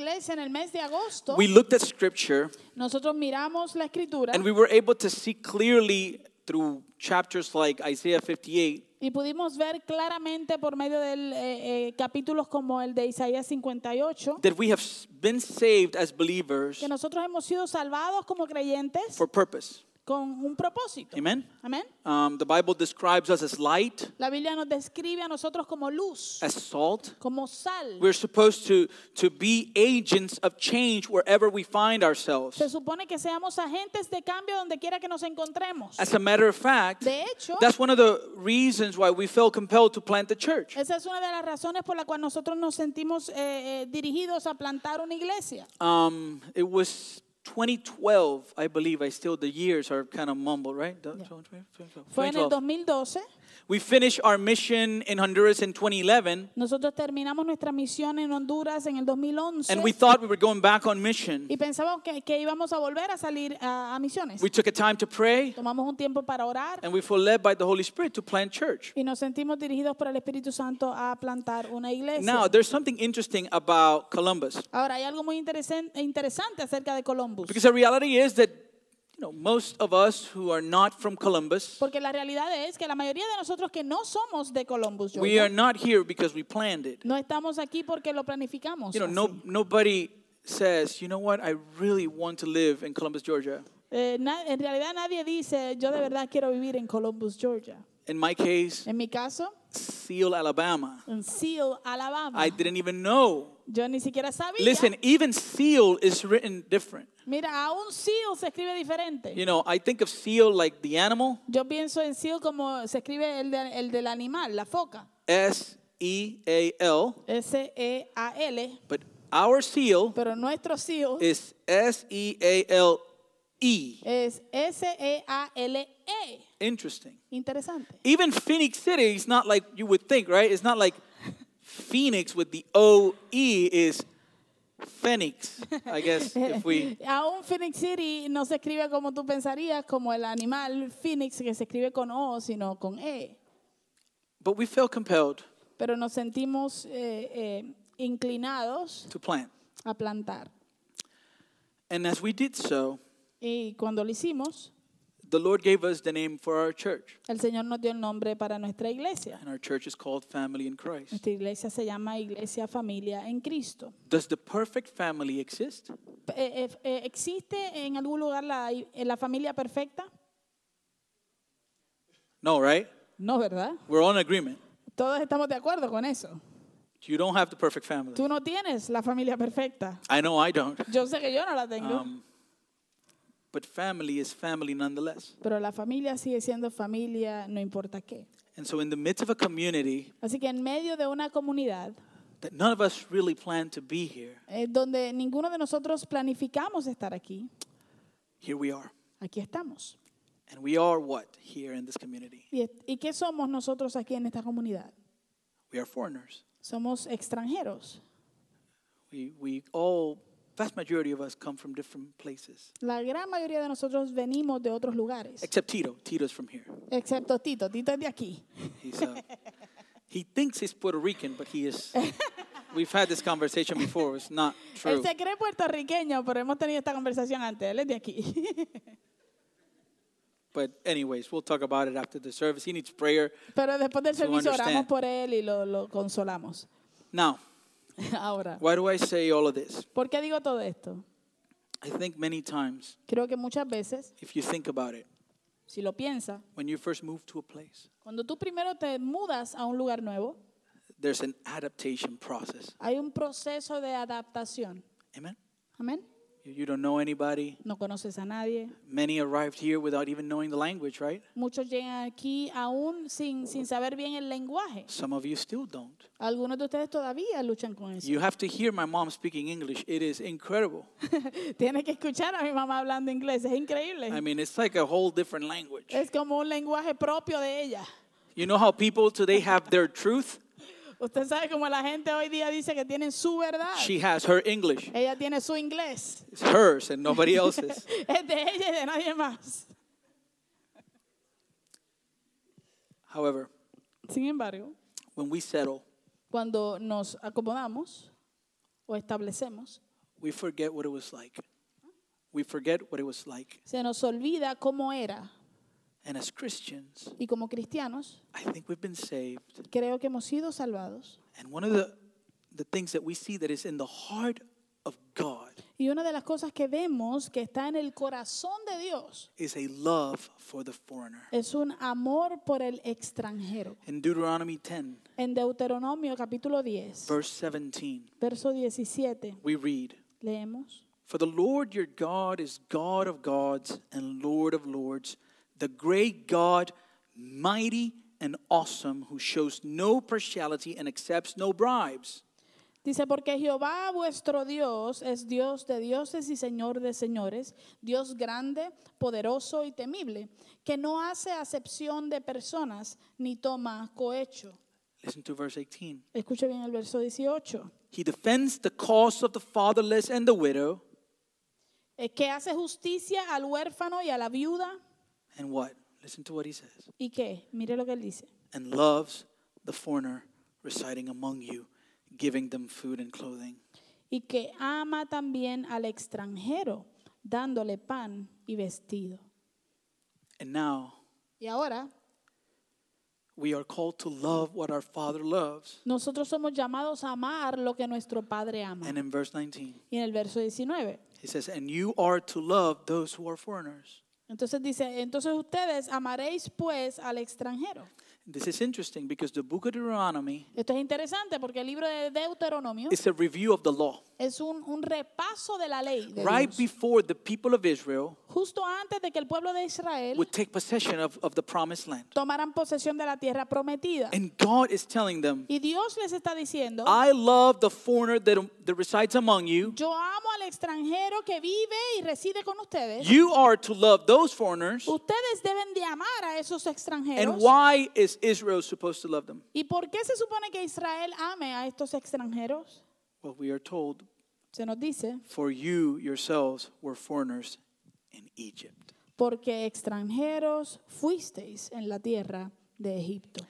iglesia en el mes de agosto, we looked at scripture nosotros miramos la escritura and we were able to see clearly through chapters like Isaiah 58 y pudimos ver claramente por medio de eh, eh, capítulos como el de Isaías 58 that we have been saved as believers que nosotros hemos sido salvados como creyentes for purpose. Con un propósito. Amen. Amén. Um, the Bible describes us as light, La Biblia nos describe a nosotros como luz, as salt. como sal. We're supposed to, to be agents of change wherever we find ourselves. Se supone que seamos agentes de cambio donde quiera que nos encontremos. As a matter of fact, De hecho, that's one of the reasons why we felt compelled to plant the church. esa es una de las razones por la cual nosotros nos sentimos eh, eh, dirigidos a plantar una iglesia. Um, it was 2012, I believe. I still, the years are kind of mumbled, right? Yeah. Fue en el 2012. 2012. We finished our mission in Honduras in 2011, Nosotros terminamos nuestra misión en Honduras en el 2011 and we thought we were going back on mission. y pensábamos que, que íbamos a volver a salir a, a misiones. We took a time to pray, Tomamos un tiempo para orar and we felt led by the Holy Spirit to plant church. y nos sentimos dirigidos por el Espíritu Santo a plantar una iglesia. Now, there's something interesting about Columbus. Ahora, hay algo muy interesante acerca de Columbus. Because the reality is that, know, most of us who are not from Columbus, Porque la realidad es que la mayoría de nosotros que no somos de Columbus, Georgia, we are not here because we planned it. no estamos aquí porque lo planificamos. You know, no, así. nobody says, you know what, I really want to live in Columbus, Georgia. Eh, na- en realidad nadie dice, yo de verdad quiero vivir en Columbus, Georgia. In my case, En mi caso, Seal, Alabama. en Seal, Alabama. I didn't even know. yo ni siquiera sabía. Listen, even Seal is written different. Mira, aún Seal se escribe diferente. You know, I think of Seal like the animal, Yo pienso en Seal como se escribe el, de- el del animal, la foca. S E A L, S-E-A-L. but our Seal Pero nuestro Seal is S E A L E. es S-E-A-L-E. Interesting. Interesante. Even Phoenix City is not like you would think, right? It's not like Phoenix with the O E is Phoenix, I guess, if we. Aún Phoenix City no se escribe como tú pensarías, como el animal Phoenix que se escribe con O, sino con E. But we felt compelled Pero nos sentimos eh, eh, inclinados to plant. a plantar. And as we did so, Y cuando lo hicimos, the Lord gave us the name for our church. el Señor nos dio el nombre para nuestra iglesia. And our church is called Family in Christ. Nuestra iglesia se llama Iglesia Familia en Cristo. Does the perfect family exist? Eh, eh, eh, ¿Existe en algún lugar la, la familia perfecta? No, right? No, ¿verdad? We're all in agreement. Todos estamos de acuerdo con eso. You don't have the perfect family. Tú no tienes la familia perfecta. I know I don't. Yo sé que yo no la tengo. Um, but family is family nonetheless. Pero la familia sigue siendo familia, no importa qué. And so, in the midst of a community Así que en medio de una comunidad that none of us really planned to be here, eh, donde ninguno de nosotros planificamos estar aquí, here we are. aquí estamos. And we are what here in this community? ¿Y, y qué somos nosotros aquí en esta comunidad? We are foreigners. Somos extranjeros. We, we all, vast majority of us come from different places. La gran mayoría de nosotros venimos de otros lugares, Except Tito. Tito's from here. excepto Tito. Tito es de aquí. He's, uh, he thinks he's Puerto Rican, but he is. We've had this conversation before. It's not true. Él se cree puertorriqueño, pero hemos tenido esta conversación antes. Él es de aquí. But, anyways, we'll talk about it after the service. He needs prayer. Pero después del servicio understand. oramos por él y lo, lo consolamos. Now, Ahora, why do I say all of this? ¿por qué digo todo esto? I think many times, Creo que muchas veces, if you think about it, si lo piensas, when you first move to a place, cuando tú primero te mudas a un lugar nuevo, there's an adaptation process. hay un proceso de adaptación. Amen? Amén. You, don't know anybody. No conoces a nadie. Many arrived here without even knowing the language, right? Muchos llegan aquí aún sin, sin saber bien el lenguaje. Some of you still don't. Algunos de ustedes todavía luchan con eso. You have to hear my mom speaking English. It is incredible. Tienes que escuchar a mi mamá hablando inglés. Es increíble. I mean, it's like a whole different language. Es como un lenguaje propio de ella. You know how people today have their truth? Usted sabe como la gente hoy día dice que tienen su verdad. She has her English. Ella tiene su inglés. It's hers and nobody else's. Es de ella y de nadie más. However, Sin embargo, when we settle, cuando nos acomodamos o establecemos, we forget what it was like. We forget what it was like. Se nos olvida cómo era. And as Christians, Y como cristianos, I think we've been saved. creo que hemos sido salvados. And one of the, the things that we see that is in the heart of God Y una de las cosas que vemos que está en el corazón de Dios is a love for the foreigner. es un amor por el extranjero. In Deuteronomy 10, En Deuteronomio capítulo 10, verse 17, verso 17, we read, leemos. For the Lord your God is God of gods and Lord of lords, the great God, mighty and awesome, who shows no partiality and accepts no bribes. Dice, porque Jehová vuestro Dios es Dios de dioses y Señor de señores, Dios grande, poderoso y temible, que no hace acepción de personas ni toma cohecho. Listen to verse 18. Escuche bien el verso 18. He defends the cause of the fatherless and the widow, Eh, que hace justicia al huérfano y a la viuda. And what? Listen to what he says. ¿Y qué? Mire lo que él dice. And loves the foreigner residing among you, giving them food and clothing. Y que ama también al extranjero, dándole pan y vestido. And now Y ahora, we are called to love what our Father loves. nosotros somos llamados a amar lo que nuestro Padre ama. And in verse 19, Y en el verso 19. he says, And you are to love those who are foreigners. Entonces dice, entonces ustedes amaréis pues al extranjero. This is interesting because the book of Deuteronomy Esto es interesante porque el libro de Deuteronomio is a review of the law. es un, un repaso de la ley. de Right Dios. before the people of Israel Justo antes de que el pueblo de Israel would take possession of, of the promised land. tomaran posesión de la tierra prometida. And God is telling them, Y Dios les está diciendo, I love the foreigner that, that resides among you. yo amo al extranjero que vive y reside con ustedes. You are to love those foreigners. Ustedes deben de amar a esos extranjeros. And why is Israel supposed to love them? ¿Y por qué se supone que Israel ame a estos extranjeros? Well, we are told, Se nos dice, for you yourselves were foreigners in Egypt. porque extranjeros fuisteis en la tierra de Egipto.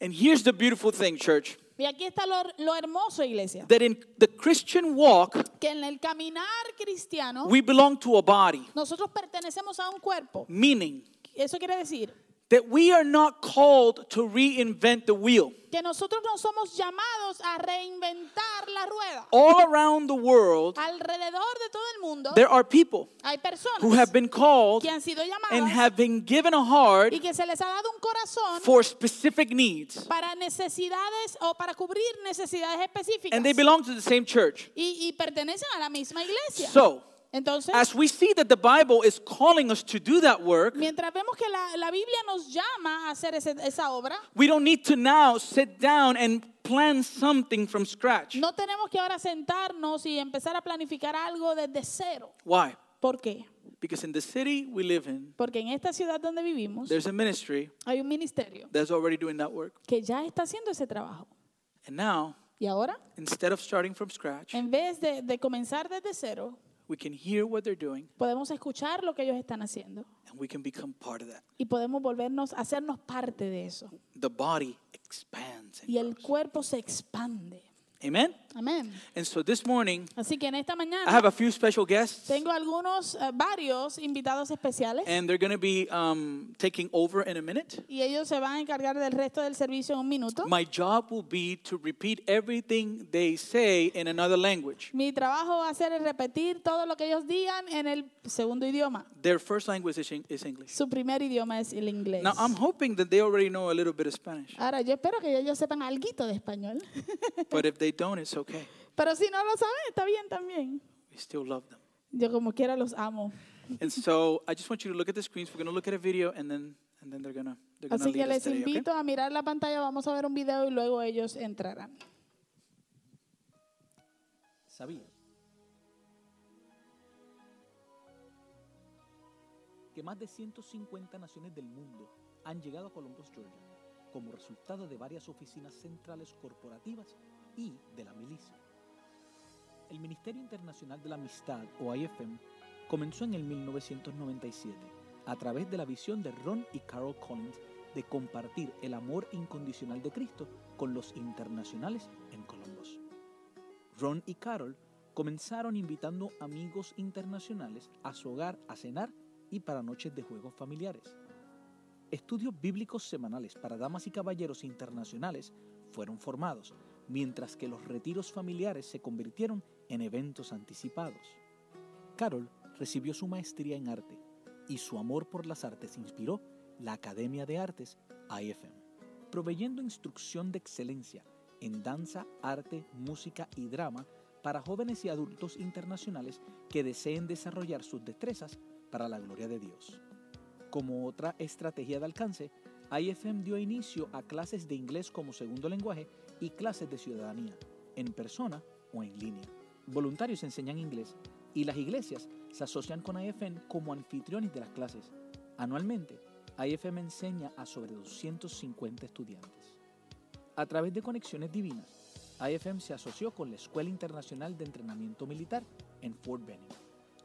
And here's the beautiful thing, church, Y aquí está lo, lo hermoso, iglesia, that in the Christian walk, que en el caminar cristiano we belong to a body, nosotros pertenecemos a un cuerpo. meaning Eso quiere decir that we are not called to reinvent the wheel. que nosotros no somos llamados a reinventar la rueda. All around the world, Alrededor de todo el mundo there are people hay personas who have been called que han sido and have been given a heart y que se les ha dado un corazón for specific needs. para necesidades o para cubrir necesidades específicas. And they belong to the same church. y, y pertenecen a la misma iglesia. So, Entonces, as we see that the Bible is calling us to do that work, mientras vemos que la, la Biblia nos llama a hacer ese- esa obra, we don't need to now sit down and plan something from scratch. no tenemos que ahora sentarnos y empezar a planificar algo desde cero. Why? ¿Por qué? Because in the city we live in, Porque en esta ciudad donde vivimos there's a ministry hay un ministerio that's already doing that work. que ya está haciendo ese trabajo. And now, Y ahora, instead of starting from scratch, en vez de, de comenzar desde cero, we can hear what they're doing podemos escuchar lo que ellos están haciendo and we can become part of that. y podemos volvernos, hacernos parte de eso. The body expands. and Y el grows. cuerpo se expande. Amen? Amén. And so this morning, Así que en esta mañana I have a few special guests. tengo algunos, eh, varios invitados especiales And they're going to be um, taking over in a minute. y ellos se van a encargar del resto del servicio en un minuto. My job will be to repeat everything they say in another language. Mi trabajo va a ser el repetir todo lo que ellos digan en el segundo idioma. Their first language is, Eng- is English. Su primer idioma es el inglés. Now, I'm hoping that they already know a little bit of Spanish. Ahora, yo espero que ellos sepan algo de español. But if they don't, it's okay. Pero si no lo saben, está bien también. We still love them. Yo como quiera los amo. And so I just want you to look at the screens. We're going to look at a video and then and then they're going to they're going to Así que les today, okay? invito a mirar la pantalla, vamos a ver un video y luego ellos entrarán. ¿Sabías que más de 150 naciones del mundo han llegado a Columbus, Georgia, como resultado de varias oficinas centrales corporativas y de la milicia? El Ministerio Internacional de la Amistad, o IFM, comenzó en el 1997 a través de la visión de Ron y Carol Collins de compartir el amor incondicional de Cristo con los internacionales en Columbus. Ron y Carol Comenzaron invitando amigos internacionales a su hogar a cenar y para noches de juegos familiares. Estudios bíblicos semanales para damas y caballeros internacionales fueron formados, mientras que los retiros familiares se convirtieron en eventos anticipados. Carol recibió su maestría en arte y su amor por las artes inspiró la Academia de Artes IFM, proveyendo instrucción de excelencia en danza, arte, música y drama para jóvenes y adultos internacionales que deseen desarrollar sus destrezas para la gloria de Dios. Como otra estrategia de alcance, IFM dio inicio a clases de inglés como segundo lenguaje y clases de ciudadanía, en persona o en línea. Voluntarios enseñan inglés y las iglesias se asocian con IFM como anfitriones de las clases. Anualmente, IFM enseña a sobre 250 estudiantes. A través de conexiones divinas, IFM se asoció con la Escuela Internacional de Entrenamiento Militar en Fort Benning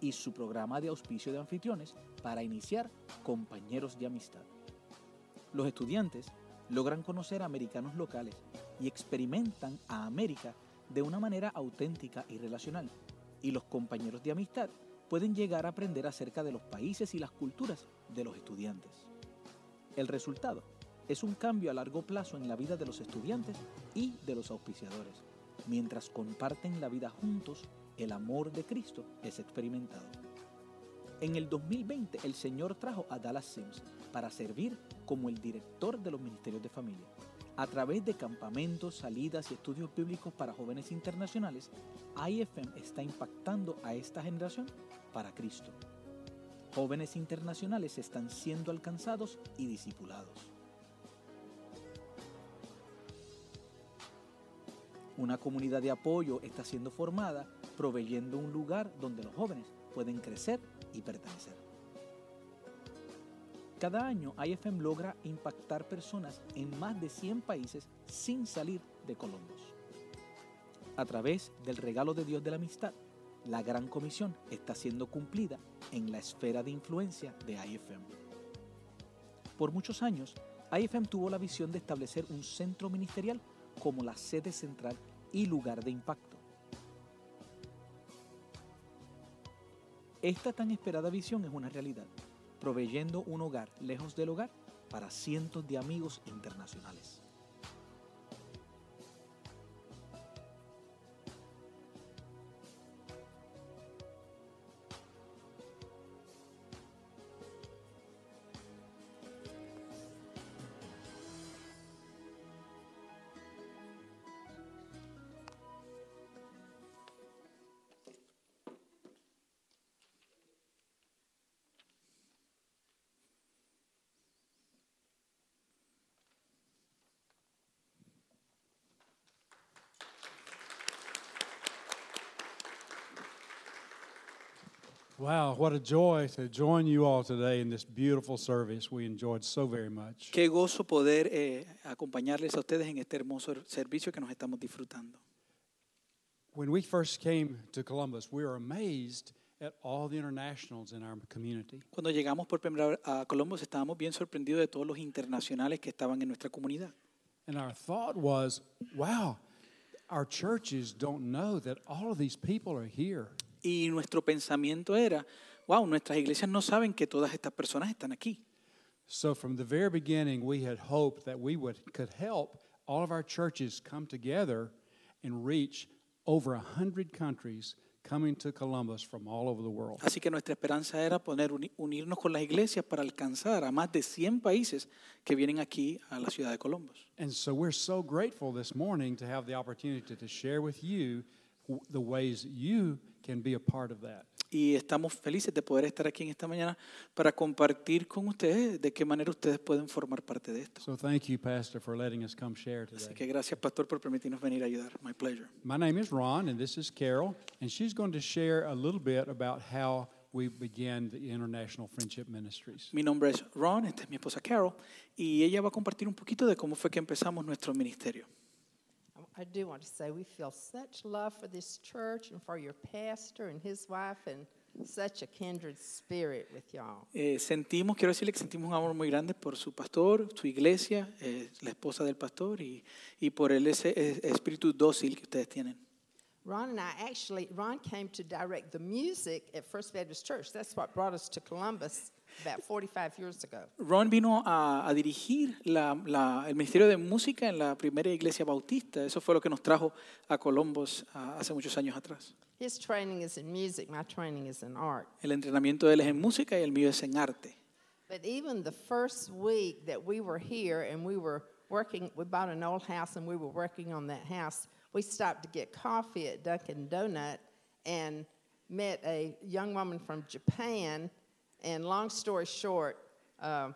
y su programa de auspicio de anfitriones para iniciar compañeros de amistad. Los estudiantes logran conocer a americanos locales y experimentan a América de una manera auténtica y relacional, y los compañeros de amistad pueden llegar a aprender acerca de los países y las culturas de los estudiantes. El resultado es un cambio a largo plazo en la vida de los estudiantes y de los auspiciadores. Mientras comparten la vida juntos, el amor de Cristo es experimentado. En el 2020 el Señor trajo a Dallas Sims para servir como el director de los ministerios de familia. A través de campamentos, salidas y estudios bíblicos para jóvenes internacionales, IFM está impactando a esta generación para Cristo. Jóvenes internacionales están siendo alcanzados y discipulados. Una comunidad de apoyo está siendo formada, proveyendo un lugar donde los jóvenes pueden crecer y pertenecer. Cada año IFM logra impactar personas en más de 100 países sin salir de Columbus. A través del regalo de Dios de la amistad, la gran comisión está siendo cumplida en la esfera de influencia de IFM. Por muchos años, IFM tuvo la visión de establecer un centro ministerial como la sede central y lugar de impacto. Esta tan esperada visión es una realidad, proveyendo un hogar lejos del hogar para cientos de amigos internacionales. Wow, what a joy to join you all today in this beautiful service. We enjoyed so very much. Qué gozo poder eh, acompañarles a ustedes en este hermoso servicio que nos estamos disfrutando. When we first came to Columbus, we were amazed at all the internationals in our community. Cuando llegamos por primera vez a Columbus estábamos bien sorprendidos de todos los internacionales que estaban en nuestra comunidad. And our thought was, wow, our churches don't know that all of these people are here. Y nuestro pensamiento era, wow, nuestras iglesias no saben que todas estas personas están aquí. So from the very beginning, we had hoped that we would could help all of our churches come together and reach over a hundred countries coming to Columbus from all over the world. Así que nuestra esperanza era poner uni- unirnos con las iglesias para alcanzar a más de 100 países que vienen aquí a la ciudad de Columbus. And so we're so grateful this morning to have the opportunity to share with you the ways you can be a part of that. Y estamos felices de poder estar aquí en esta mañana para compartir con ustedes de qué manera ustedes pueden formar parte de esto. So thank you, Pastor, for letting us come share Así today. que gracias, pastor, por permitirnos venir a ayudar. My pleasure. My name is Ron, and this is Carol, and she's going to share a little bit about how we began the International Friendship Ministries. Mi nombre es Ron, esta es mi esposa Carol, y ella va a compartir un poquito de cómo fue que empezamos nuestro ministerio. I do want to say we feel such love for this church and for your pastor and his wife and such a kindred spirit with y'all. Eh, sentimos, quiero decirle que sentimos un amor muy grande por su pastor, su iglesia, eh, la esposa del pastor y, y por el ese eh, espíritu dócil que ustedes tienen. Ron and I actually, Ron came to direct the music at First Baptist Church. That's what brought us to Columbus about 45 years ago. Ron vino a, a dirigir la- la- el Ministerio de Música en la primera iglesia bautista. Eso fue lo que nos trajo a Columbus hace muchos años atrás. His training is in music, my training is in art. El entrenamiento de él es en música y el mío es en arte. But even the first week that we were here and we were working, we bought an old house and we were working on that house. We stopped to get coffee at Dunkin' Donut and met a young woman from Japan. And long story short, uh,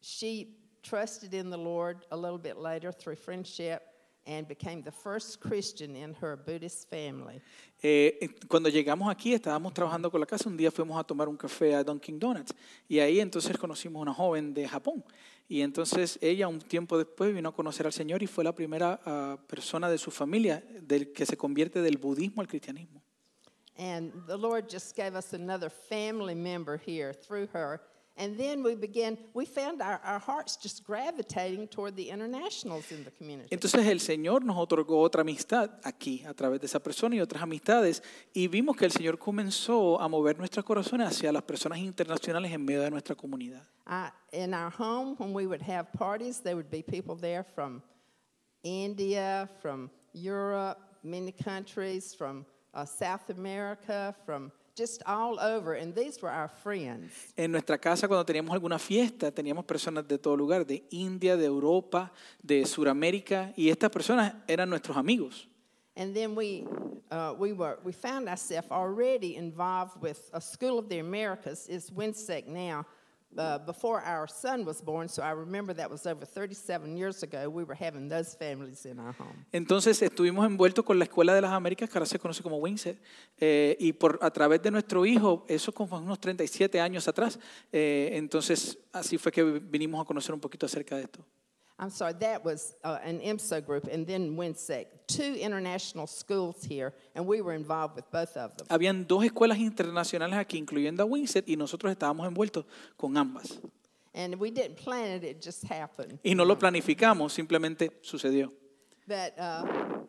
she trusted in the Lord a little bit later through friendship and became the first Christian in her Buddhist family. Eh, eh, cuando llegamos aquí, estábamos trabajando con la casa. Un día fuimos a tomar un café a Dunkin' Donuts y ahí entonces conocimos una joven de Japón. Y entonces ella, un tiempo después, vino a conocer al Señor y fue la primera ah, persona de su familia del que se convierte del budismo al cristianismo. And the Lord just gave us another family member here through her. And then we began, we found our, our hearts just gravitating toward the internationals in the community. Entonces el Señor nos otorgó otra amistad aquí a través de esa persona y otras amistades y vimos que el Señor comenzó a mover nuestros corazones hacia las personas internacionales en medio de nuestra comunidad. I, in our home, when we would have parties, there would be people there from India, from Europe, many countries, from uh, South America, from just all over. And these were our friends. En nuestra casa cuando teníamos alguna fiesta teníamos personas de todo lugar, de India, de Europa, de Sudamérica y estas personas eran nuestros amigos. And then we, uh, we, were, we found ourselves already involved with a School of the Americas. It's WINSEC now. Uh, before our son was born, so I remember that was over 37 years ago, we were having those families in our home. Entonces estuvimos envueltos con la Escuela de las Américas, que ahora se conoce como WINSET, eh, y por, a través de nuestro hijo, eso como unos 37 años atrás, eh, entonces así fue que vinimos a conocer un poquito acerca de esto. I'm sorry, that was uh, an IMSO group, and then WINSEC, two international schools here, and we were involved with both of them. Habían dos escuelas internacionales aquí, incluyendo a WINSET, y nosotros estábamos envueltos con ambas. And we didn't plan it, it just happened. Y no lo planificamos, simplemente sucedió. But uh,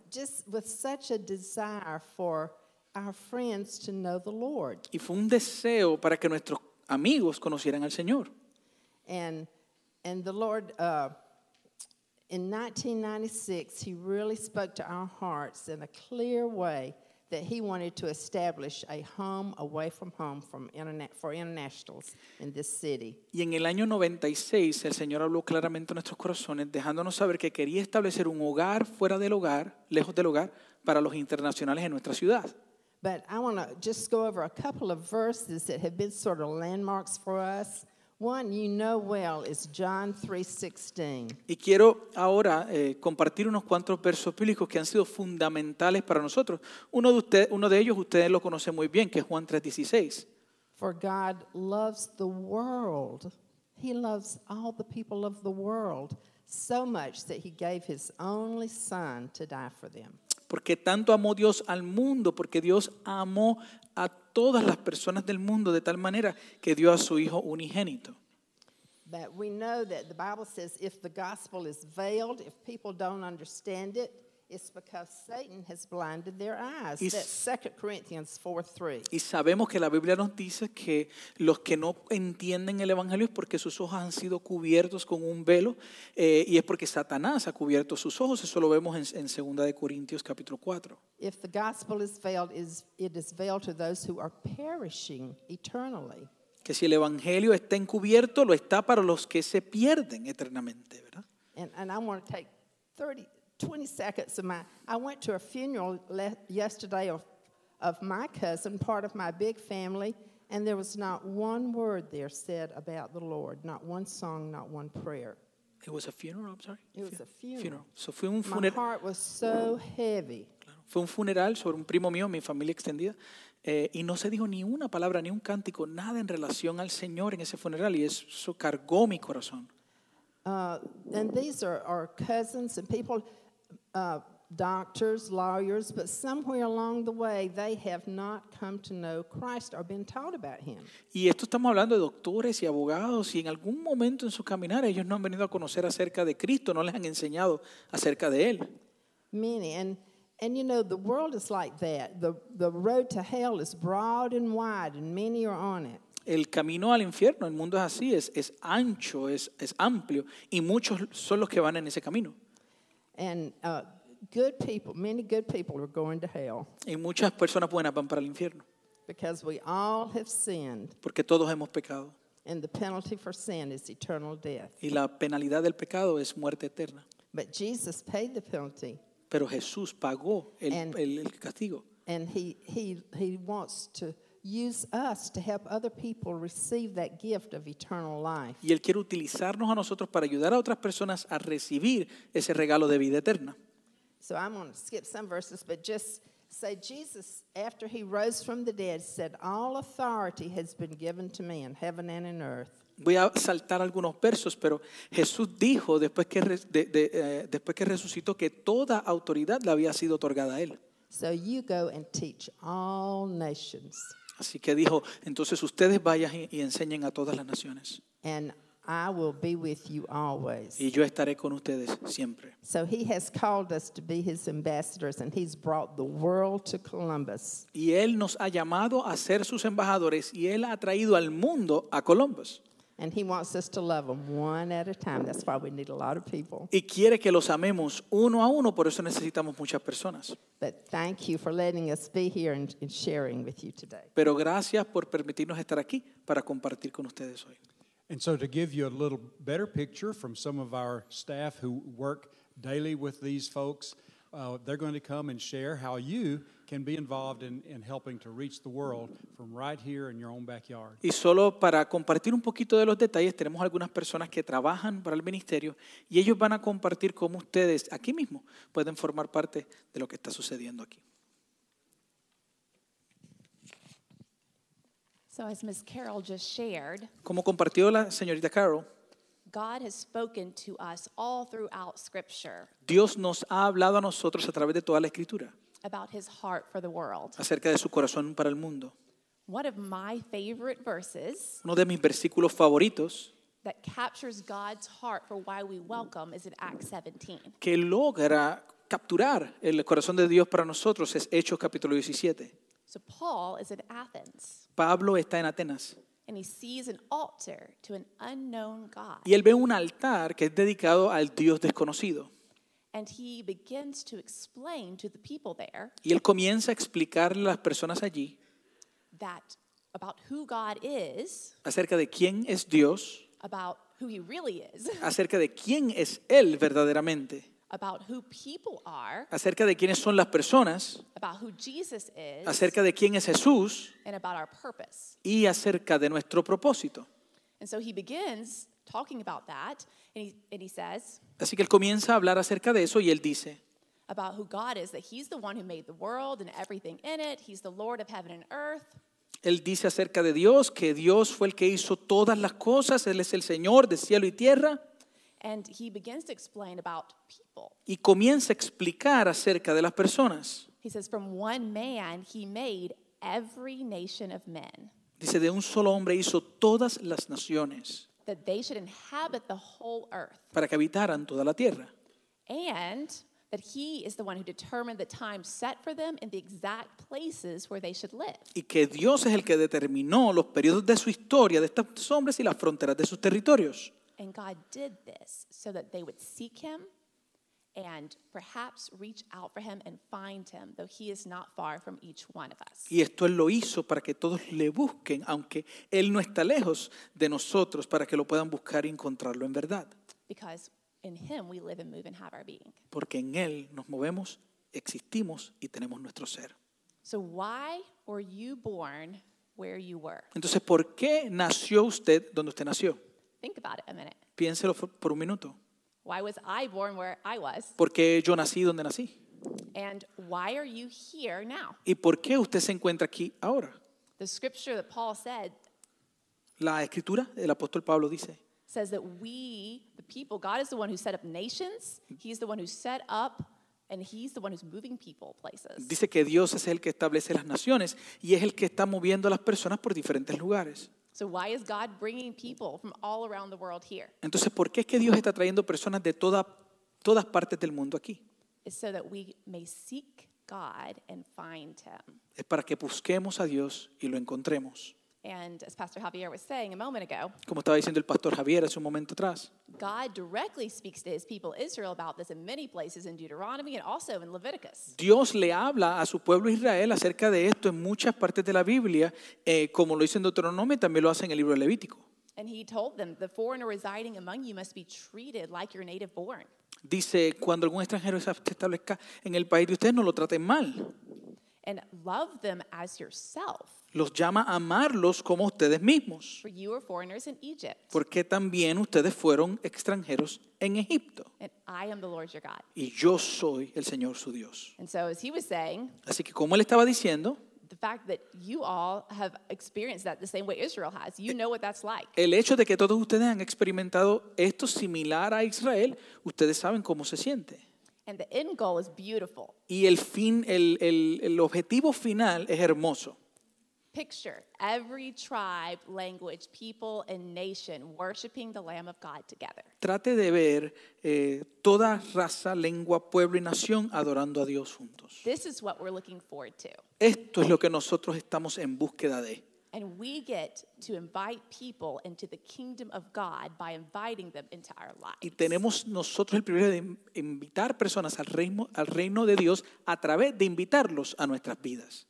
just with such a desire for our friends to know the Lord. Y fue un deseo para que nuestros amigos conocieran al Señor. And, and the Lord, uh, in 1996, He really spoke to our hearts in a clear way that He wanted to establish a home away from home from internet, for internationals in this city. Y en el año 96 el Señor habló claramente a nuestros corazones, dejándonos saber que quería establecer un hogar fuera del hogar, lejos del hogar, para los internacionales en nuestra ciudad. But I want to just go over a couple of verses that have been sort of landmarks for us. One you know well is John 3:16. Y quiero ahora eh, compartir unos cuantos versos bíblicos que han sido fundamentales para nosotros. Uno de, usted- uno de ellos ustedes lo conocen muy bien, que es Juan 3:16. For God loves the world. He loves all the people of the world so much that he gave his only son to die for them. Porque tanto amó Dios al mundo, porque Dios amó a todas las personas del mundo de tal manera que dio a su Hijo unigénito. But we know that the Bible says if the gospel is veiled, if people don't understand it, it's because Satan has blinded their eyes. Is- That's 2 Corinthians 4 3. Y sabemos que la Biblia nos dice que los que no entienden el Evangelio es porque sus ojos han sido cubiertos con un velo eh, y es porque Satanás ha cubierto sus ojos. Eso lo vemos en, en 2 de Corintios capítulo 4. If the gospel is veiled, is it is veiled to those who are perishing eternally. Que si el Evangelio está encubierto, lo está para los que se pierden eternamente, ¿verdad? And, and I want to take 30, 20 seconds of my. I went to a funeral le- yesterday of, of my cousin, part of my big family, and there was not one word there said about the Lord, not one song, not one prayer. It was a funeral, I'm sorry. It was a funeral. So fue un My heart was so heavy. Claro. Fue un funeral sobre un primo mío, mi familia extendida, eh, y no se dijo ni una palabra, ni un cántico, nada en relación al Señor en ese funeral, y eso cargó mi corazón. Uh, and these are our cousins and people, uh, doctors, lawyers, but somewhere along the way they have not come to know Christ or been taught about Him. Y esto estamos hablando de doctores y abogados, y en algún momento en su caminar ellos no han venido a conocer acerca de Cristo, no les han enseñado acerca de Él. Many. And, And you know, the world is like that. The, the road to hell is broad and wide, and many are on it. El camino al infierno, el mundo es así, es, es ancho, es, es amplio, y muchos son los que van en ese camino. And uh, good people, many good people are going to hell Y muchas personas buenas van para el infierno, because we all have sinned, porque todos hemos pecado. and the penalty for sin is eternal death. Y la penalidad del pecado es muerte eterna. But Jesus paid the penalty, Pero Jesús pagó el, And- el- el castigo. and he, he, he wants to use us to help other people receive that gift of eternal life. Y Él quiere utilizarnos a nosotros para ayudar a otras personas a recibir ese regalo de vida eterna. So I'm going to skip some verses, but just say Jesus, after he rose from the dead, said, All authority has been given to me in heaven and in earth. Voy a saltar algunos versos, pero Jesús dijo después que, de- de- eh, después que resucitó que toda autoridad le había sido otorgada a Él. So you go and teach all nations. Así que dijo, entonces ustedes vayan y, enseñen a todas las naciones. and I will be with you always. Y yo estaré con ustedes siempre. So he has called us to be his ambassadors, and he's brought the world to Columbus. Y Él nos ha llamado a ser sus embajadores y Él ha traído al mundo a Columbus. And he wants us to love them one at a time. That's why we need a lot of people. Y quiere que los amemos uno a uno, por eso necesitamos muchas personas. But thank you for letting us be here and, and sharing with you today. Pero gracias por permitirnos estar aquí para compartir con ustedes hoy. And so, to give you a little better picture from some of our staff who work daily with these folks, uh, they're going to come and share how you can be involved in, in helping to reach the world from right here in your own backyard. Y solo para compartir un poquito de los detalles, tenemos algunas personas que trabajan para el ministerio y ellos van a compartir cómo ustedes aquí mismo pueden formar parte de lo que está sucediendo aquí. So, as Ms. Carroll just shared, Como compartió la señorita Carol, God has spoken to us all throughout Scripture Dios nos ha hablado a nosotros a través de toda la escritura about his heart for the world. acerca de su corazón para el mundo. One of my favorite verses Uno de mis versículos favoritos that captures God's heart for why we welcome is in Acts 17. que logra capturar el corazón de Dios para nosotros es Hechos capítulo 17. So, Paul is in Athens Pablo está en Atenas and he sees an altar to an unknown God. y él ve un altar que es dedicado al Dios desconocido. And he begins to explain to the people there Y él comienza a explicarle a las personas allí that about who God is, acerca de quién es Dios, about who he really is, acerca de quién es Él verdaderamente, about who people are, acerca de quiénes son las personas, about who Jesus is, acerca de quién es Jesús and about our purpose. y acerca de nuestro propósito. And so he begins talking about that, and he, and he says Así que él comienza a hablar acerca de eso y él dice about who God is, that he's the one who made the world and everything in it. He's the Lord of heaven and earth. Él dice acerca de Dios que Dios fue el que hizo todas las cosas, Él es el Señor de cielo y tierra, And he begins to explain about people. y comienza a explicar acerca de las personas. He says, From one man, he made every nation of men, Dice, de un solo hombre hizo todas las naciones that they should inhabit the whole earth. para que habitaran toda la tierra. And that he is the one who determined the time set for them in the exact places where they should live. Y que Dios es el que determinó los periodos de su historia, de estos hombres y las fronteras de sus territorios. And God did this so that they would seek him Y esto Él lo hizo para que todos le busquen, aunque Él no está lejos de nosotros, para que lo puedan buscar y encontrarlo en verdad. Because in him we live and move and have our being. Porque en Él nos movemos, existimos y tenemos nuestro ser. So, why were you born where you were? Entonces, ¿por qué nació usted donde usted nació? Think about it a minute. Piénselo por un minuto. Why was I born where I was? ¿Por qué yo nací donde nací? And why are you here now? ¿Y por qué usted se encuentra aquí ahora? The scripture that Paul said La escritura, el apóstol Pablo dice, says that we, the people, God is the one who set up nations. He's the one who set up, and He's the one who's moving people places. dice que Dios es el que establece las naciones y es el que está moviendo a las personas por diferentes lugares. So, why is God bringing people from all around the world here? Entonces, ¿por qué es que Dios está trayendo personas de toda- todas partes del mundo aquí? It's so that we may seek God and find him. Es para que busquemos a Dios y lo encontremos. And as Pastor Javier was saying a moment ago, Como estaba diciendo el pastor Javier hace un momento atrás, God directly speaks to his people Israel about this in many places in Deuteronomy and also in Leviticus. Dios le habla a su pueblo Israel acerca de esto en muchas partes de la Biblia, eh, como lo dice en Deuteronomio también lo hace en el libro de Levítico. And he told them, The foreigner residing among you must be treated like your native born. Dice, cuando algún extranjero se establezca en el país de ustedes, no lo traten mal. And love them as yourself. Los llama a amarlos como ustedes mismos, For you are foreigners in Egypt, porque también ustedes fueron extranjeros en Egipto. and I am the Lord your God. Y yo soy el Señor su Dios. And so, as he was saying, Así que como él estaba diciendo, the fact that you all have experienced that the same way Israel has, you know what that's like. el hecho de que todos ustedes han experimentado esto similar a Israel, ustedes saben cómo se siente. And the end goal is beautiful. Y el fin, el, el- el objetivo final es hermoso. Picture every tribe, language, people, and nation worshiping the Lamb of God together. Trate de ver eh, toda raza, lengua, pueblo y nación adorando a Dios juntos. This is what we're looking forward to. Esto es lo que nosotros estamos en búsqueda de. And we get to invite people into the kingdom of God by inviting them into our lives. Y tenemos nosotros el privilegio de in- invitar personas al reino, al reino de Dios a través de invitarlos a nuestras vidas.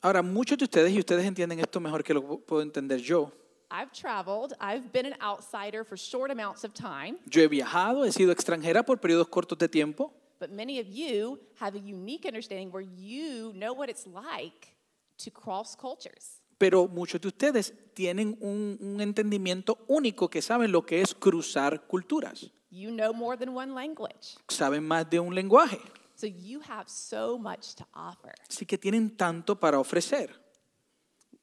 Ahora, muchos de ustedes, y ustedes entienden esto mejor que lo puedo entender yo, I've traveled, I've been an outsider for short amounts of time, yo he viajado, he sido extranjera por periodos cortos de tiempo, but many of you have a unique understanding where you know what it's like to cross cultures. pero muchos de ustedes tienen un, un entendimiento único que saben lo que es cruzar culturas, You know more than one language. saben más de un lenguaje, So you have so much to offer. así que tienen tanto para ofrecer.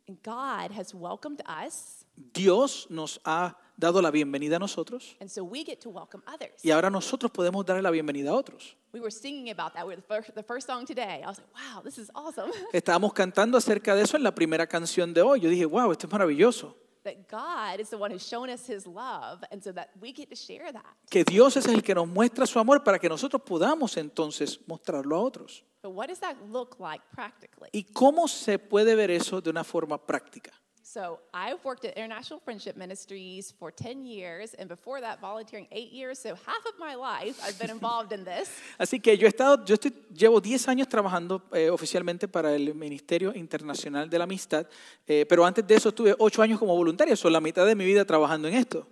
And God has welcomed us, Dios nos ha dado la bienvenida a nosotros and so we get to welcome others. y ahora nosotros podemos darle la bienvenida a otros. We were singing about that. We were the first, the first song today. I was like, wow, this is awesome. Estábamos cantando acerca de eso en la primera canción de hoy. Yo dije, wow, esto es maravilloso. That God is the one who's shown us his love, and so that we get to share that. Que Dios es el que nos muestra su amor para que nosotros podamos entonces mostrarlo a otros. But what does that look like practically? ¿Y cómo se puede ver eso de una forma práctica? So I've worked at International Friendship Ministries for 10 years, and before that, volunteering eight years. So half of my life I've been involved in this. Así que yo he estado, yo estoy, llevo 10 años trabajando eh, oficialmente para el Ministerio Internacional de la Amistad, eh, pero antes de eso estuve 8 años como voluntaria, son la mitad de mi vida trabajando en esto.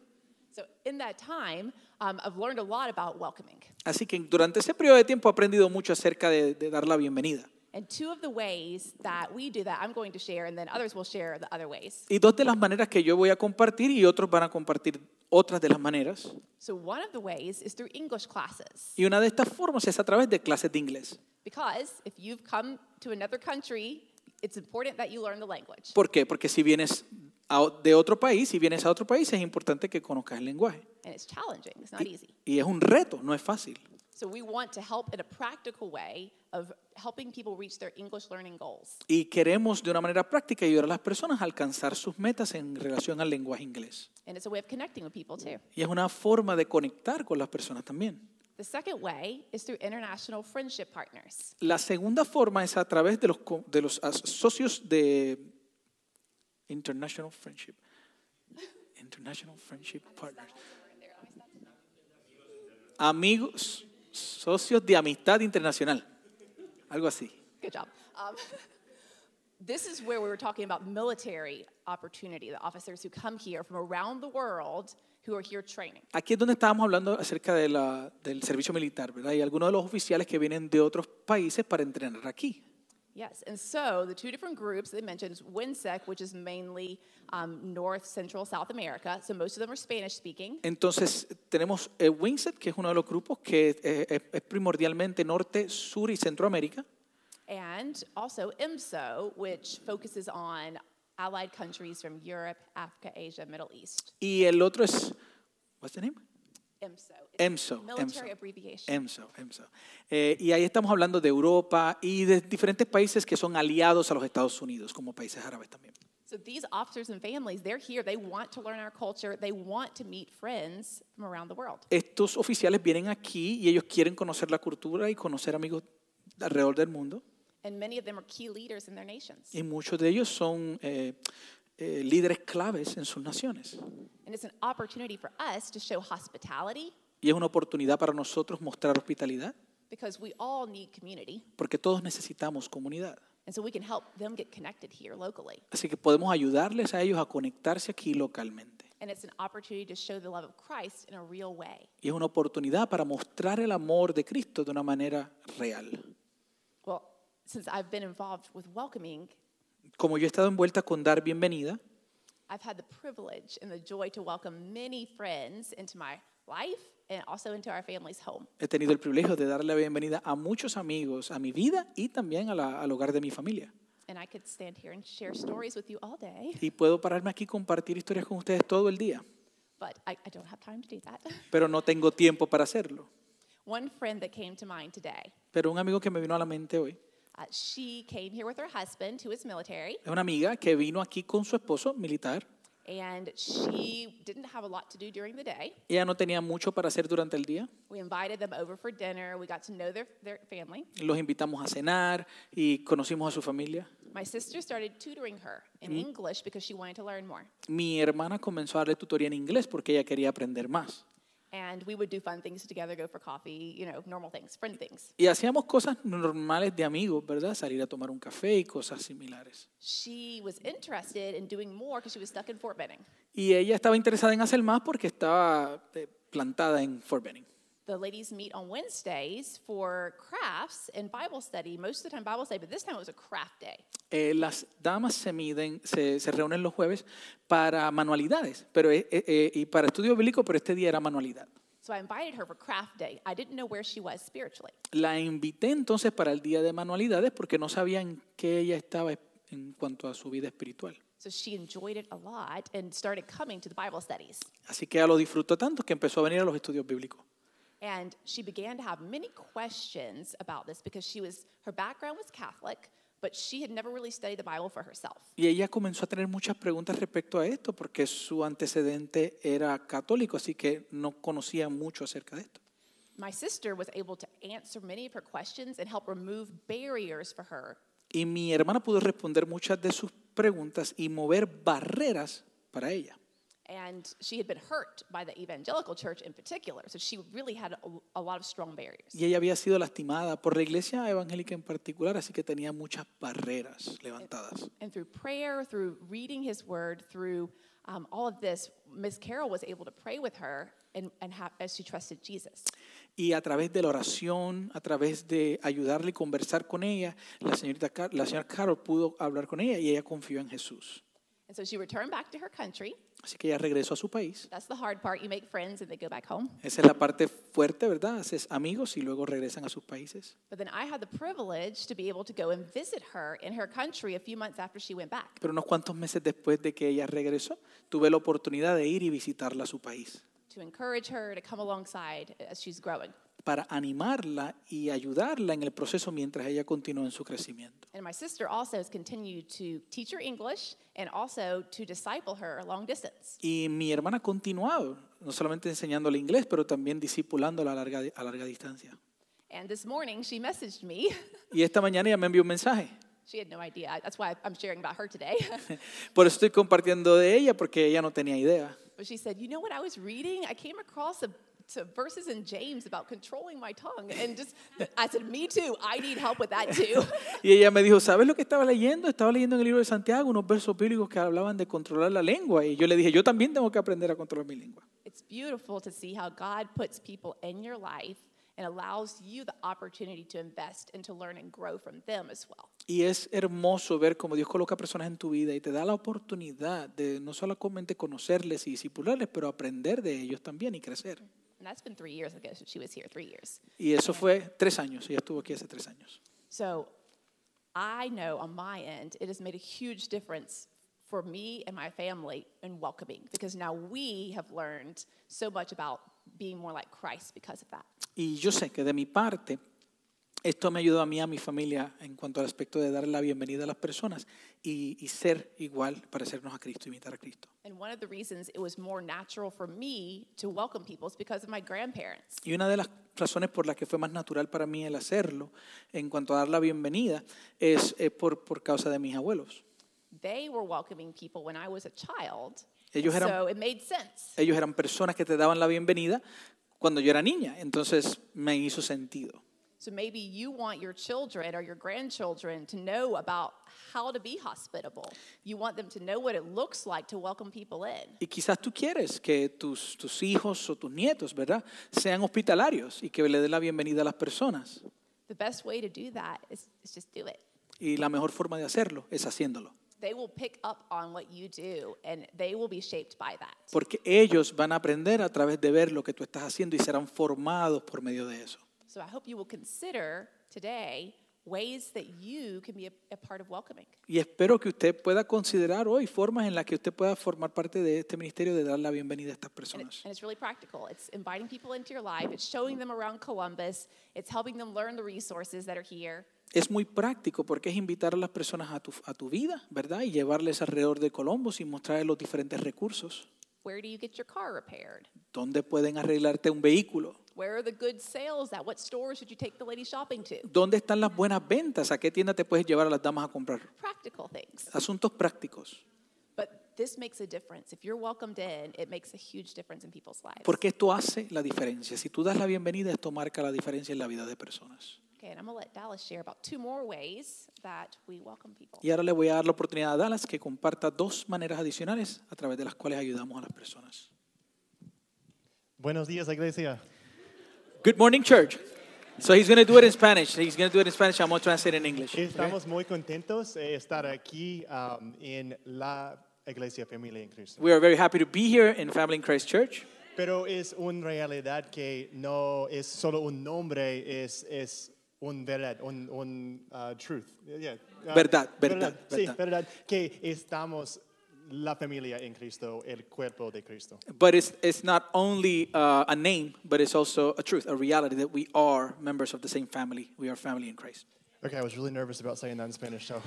So in that time, um, I've learned a lot about welcoming. Así que durante ese periodo de tiempo he aprendido mucho acerca de, de dar la bienvenida. And two of the ways that we do that, I'm going to share, and then others will share the other ways. Y dos de las maneras que yo voy a compartir y otros van a compartir otras de las maneras. So one of the ways is through English classes. Y una de estas formas es a través de clases de inglés. Because if you've come to another country, it's important that you learn the language. ¿Por qué? Porque si vienes a- de otro país, si vienes a otro país, es importante que conozcas el lenguaje. And it's challenging, it's not easy. Y es un reto, no es fácil. So we want to help in a practical way of helping people reach their English learning goals. Y queremos de una manera práctica ayudar a las personas a alcanzar sus metas en relación al lenguaje inglés. And it's a way of connecting with people too. Y es una forma de conectar con las personas también. The second way is through international friendship partners. La segunda forma es a través de los, de los socios de International Friendship. International Friendship Partners. Amigos, socios de amistad internacional. Algo así. Good job. Um, this is where we were talking about military opportunity, the officers who come here from around the world who are here training. Aquí es donde estábamos hablando acerca de la- del servicio militar, ¿verdad? Y algunos de los oficiales que vienen de otros países para entrenar aquí. Yes, and so the two different groups they mentioned is WINSEC, which is mainly um, North, Central, South America. So most of them are Spanish speaking. Entonces tenemos eh, WINSET, que es uno de los grupos que eh, es, es primordialmente norte, sur y centroamérica. And also IMSO, which focuses on allied countries from Europe, Africa, Asia, Middle East. Y el otro es, what's the name? It's EMSO, Military EMSO. abbreviation. EMSO, EMSO. Eh, y ahí estamos hablando de Europa y de diferentes países que son aliados a los Estados Unidos, como países árabes también. So these officers and families, they're here. They want to learn our culture. They want to meet friends from around the world. Estos oficiales vienen aquí y ellos quieren conocer la cultura y conocer amigos alrededor del mundo. And many of them are key leaders in their nations. Y muchos de ellos son eh, eh, líderes claves en sus naciones. And it's an opportunity for us to show hospitality Y es una oportunidad para nosotros mostrar hospitalidad, because we all need community. porque todos necesitamos comunidad. And so we can help them get connected here locally. Así que podemos ayudarles a ellos a conectarse aquí localmente. And it's an opportunity to show the love of Christ in a real way. Y es una oportunidad para mostrar el amor de Cristo de una manera real. Well, since I've been involved with welcoming, Como yo he estado envuelta con dar bienvenida, I've had the privilege and the joy to welcome many friends into my life and also into our family's home. he tenido el privilegio de darle la bienvenida a muchos amigos, a mi vida y también a la- al hogar de mi familia. And I could stand here and share stories with you all day, Y puedo pararme aquí y compartir historias con ustedes todo el día, but I, I don't have time to do that. pero no tengo tiempo para hacerlo. One friend that came to mind today, Pero un amigo que me vino a la mente hoy she came here with her husband, who is military, es una amiga que vino aquí con su esposo militar. and she didn't have a lot to do during the day. Ella no tenía mucho para hacer durante el día. We invited them over for dinner. We got to know their, their family. Los invitamos a cenar y conocimos a su familia. My sister started tutoring her in English because she wanted to learn more. Mi hermana comenzó a darle tutoría en inglés porque ella quería aprender más. And we would do fun things together, go for coffee, you know, normal things, friend things. Y hacíamos cosas normales de amigos, ¿verdad? Salir a tomar un café y cosas similares. She was interested in doing more because she was stuck in Fort Benning. Y ella estaba interesada en hacer más porque estaba eh, plantada en Fort Benning. The ladies meet on Wednesdays for crafts and Bible study. Most of the time Bible study, but this time it was a craft day. Eh, las damas se miden, se, se reúnen los jueves para manualidades pero, eh, eh, eh, y para estudio bíblico, pero este día era manualidad. So I invited her for craft day. I didn't know where she was spiritually. La invité entonces para el día de manualidades porque no sabía en qué ella estaba en cuanto a su vida espiritual. So she enjoyed it a lot and started coming to the Bible studies. Así que ella lo disfrutó tanto que empezó a venir a los estudios bíblicos. And she began to have many questions about this because she was her background was Catholic, but she had never really studied the Bible for herself. Y ella comenzó a tener muchas preguntas respecto a esto porque su antecedente era católico, así que no conocía mucho acerca de esto. My sister was able to answer many of her questions and help remove barriers for her Y mi hermana pudo responder muchas de sus preguntas y mover barreras para ella. And she had been hurt by the evangelical church in particular, so she really had a, a lot of strong barriers. Y ella había sido lastimada por la iglesia evangélica en particular, así que tenía muchas barreras levantadas. And through prayer, through reading his word, through um, all of this, Miss Carol was able to pray with her and, and have, as she trusted Jesus. Y a través de la oración, a través de ayudarle y conversar con ella, la señorita Car- la señora Carol pudo hablar con ella y ella confió en Jesús. And so she returned back to her country. Así que ella regresó a su país. That's the hard part. You make friends and they go back home. Esa es la parte fuerte, ¿verdad? Haces amigos y luego regresan a sus países. But then I had the privilege to be able to go and visit her in her country a few months after she went back. Pero unos cuantos meses después de que ella regresó, tuve la oportunidad de ir y visitarla a su país to encourage her to come alongside as she's growing. Para animarla y ayudarla en el proceso mientras ella continúa en su crecimiento. And my sister also has continued to teach her English and also to disciple her long distance. Y mi hermana ha continuado, no solamente enseñándole inglés, pero también discipulándola a larga, a larga distancia. And this morning she messaged me. Y esta mañana ella me envió un mensaje. she had no idea. That's why I'm sharing about her today. Por eso estoy compartiendo de ella, porque ella no tenía idea. but she said, You know what I was reading? I came across a, to verses in James about controlling my tongue. And just, I said, Me too. I need help with that too. Y ella me dijo, ¿sabes lo que estaba leyendo? Estaba leyendo en el libro de Santiago unos versos bíblicos que hablaban de controlar la lengua. Y yo le dije, yo también tengo que aprender a controlar mi lengua. It's beautiful to see how God puts people in your life and allows you the opportunity to invest and to learn and grow from them as well. Y es hermoso ver cómo Dios coloca personas en tu vida y te da la oportunidad de no solamente conocerles y disipularles, pero aprender de ellos también y crecer. And that's been three years ago. She was here three years. Y eso fue tres años. Ella estuvo aquí hace tres años. So I know on my end, it has made a huge difference for me and my family in welcoming because now we have learned so much about being more like Christ because of that. Y yo sé que de mi parte, Esto me ayudó a mí, a mi familia, en cuanto al aspecto de dar la bienvenida a las personas y, y ser igual, parecernos a Cristo, imitar a Cristo. And one of the reasons it was more natural for me to welcome people is because of my grandparents. Y una de las razones por las que fue más natural para mí el hacerlo, en cuanto a dar la bienvenida, es eh, por, por causa de mis abuelos. They were welcoming people when I was a child. Ellos eran- so it made sense. Ellos eran personas que te daban la bienvenida cuando yo era niña, entonces me hizo sentido. So maybe you want your children or your grandchildren to know about how to be hospitable. You want them to know what it looks like to welcome people in. Y quizás tú quieres que tus, tus hijos o tus nietos, ¿verdad?, sean hospitalarios y que le den la bienvenida a las personas. The best way to do that is, is just do it. Y la mejor forma de hacerlo es haciéndolo. They will pick up on what you do and they will be shaped by that. Porque ellos van a aprender a través de ver lo que tú estás haciendo y serán formados por medio de eso. So I hope you will consider today ways that you can be a, a part of welcoming. Y espero que usted pueda considerar hoy formas en las que usted pueda formar parte de este ministerio de dar la bienvenida a estas personas. and it's really practical. It's inviting people into your life, it's showing them around Columbus, it's helping them learn the resources that are here. Es muy práctico porque es invitar a las personas a tu, a tu vida, ¿verdad? Y llevarles alrededor de Colombo y mostrarles los diferentes recursos. Where do you get your car repaired? ¿Dónde pueden arreglarte un vehículo? Where are the good sales at? What stores should you take the lady shopping to? ¿Dónde están las buenas ventas? ¿A qué tienda te puedes llevar a las damas a comprar? Practical things. Asuntos prácticos. But this makes a difference. If you're welcomed in, it makes a huge difference in people's lives. Porque esto hace la diferencia. Si tú das la bienvenida, esto marca la diferencia en la vida de personas. Okay, and I'm going to let Dallas share about two more ways that we welcome people. Y ahora le voy a dar la oportunidad a Dallas que comparta dos maneras adicionales a través de las cuales ayudamos a las personas. Buenos días, iglesia. Good morning, church. So he's going to do it in Spanish. He's going to do it in Spanish. I'm going to translate it in English. okay? Estamos muy contentos de estar aquí um, en la Iglesia Familia en Cristo. We are very happy to be here in Family in Christ Church. Pero es una realidad que no es solo un nombre, es, es un verdad, un, un uh, truth. Yeah. Uh, Verdad, verdad, Sí, verdad. verdad. Que estamos la familia en Cristo, el cuerpo de Cristo. But it's, it's not only uh, a name, but it's also a truth, a reality that we are members of the same family. We are family in Christ. Okay, I was really nervous about saying that in Spanish, so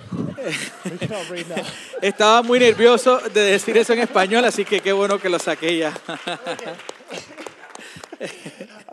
we can all breathe now. Estaba muy nervioso de decir eso en español, así que qué bueno que lo saqué ya.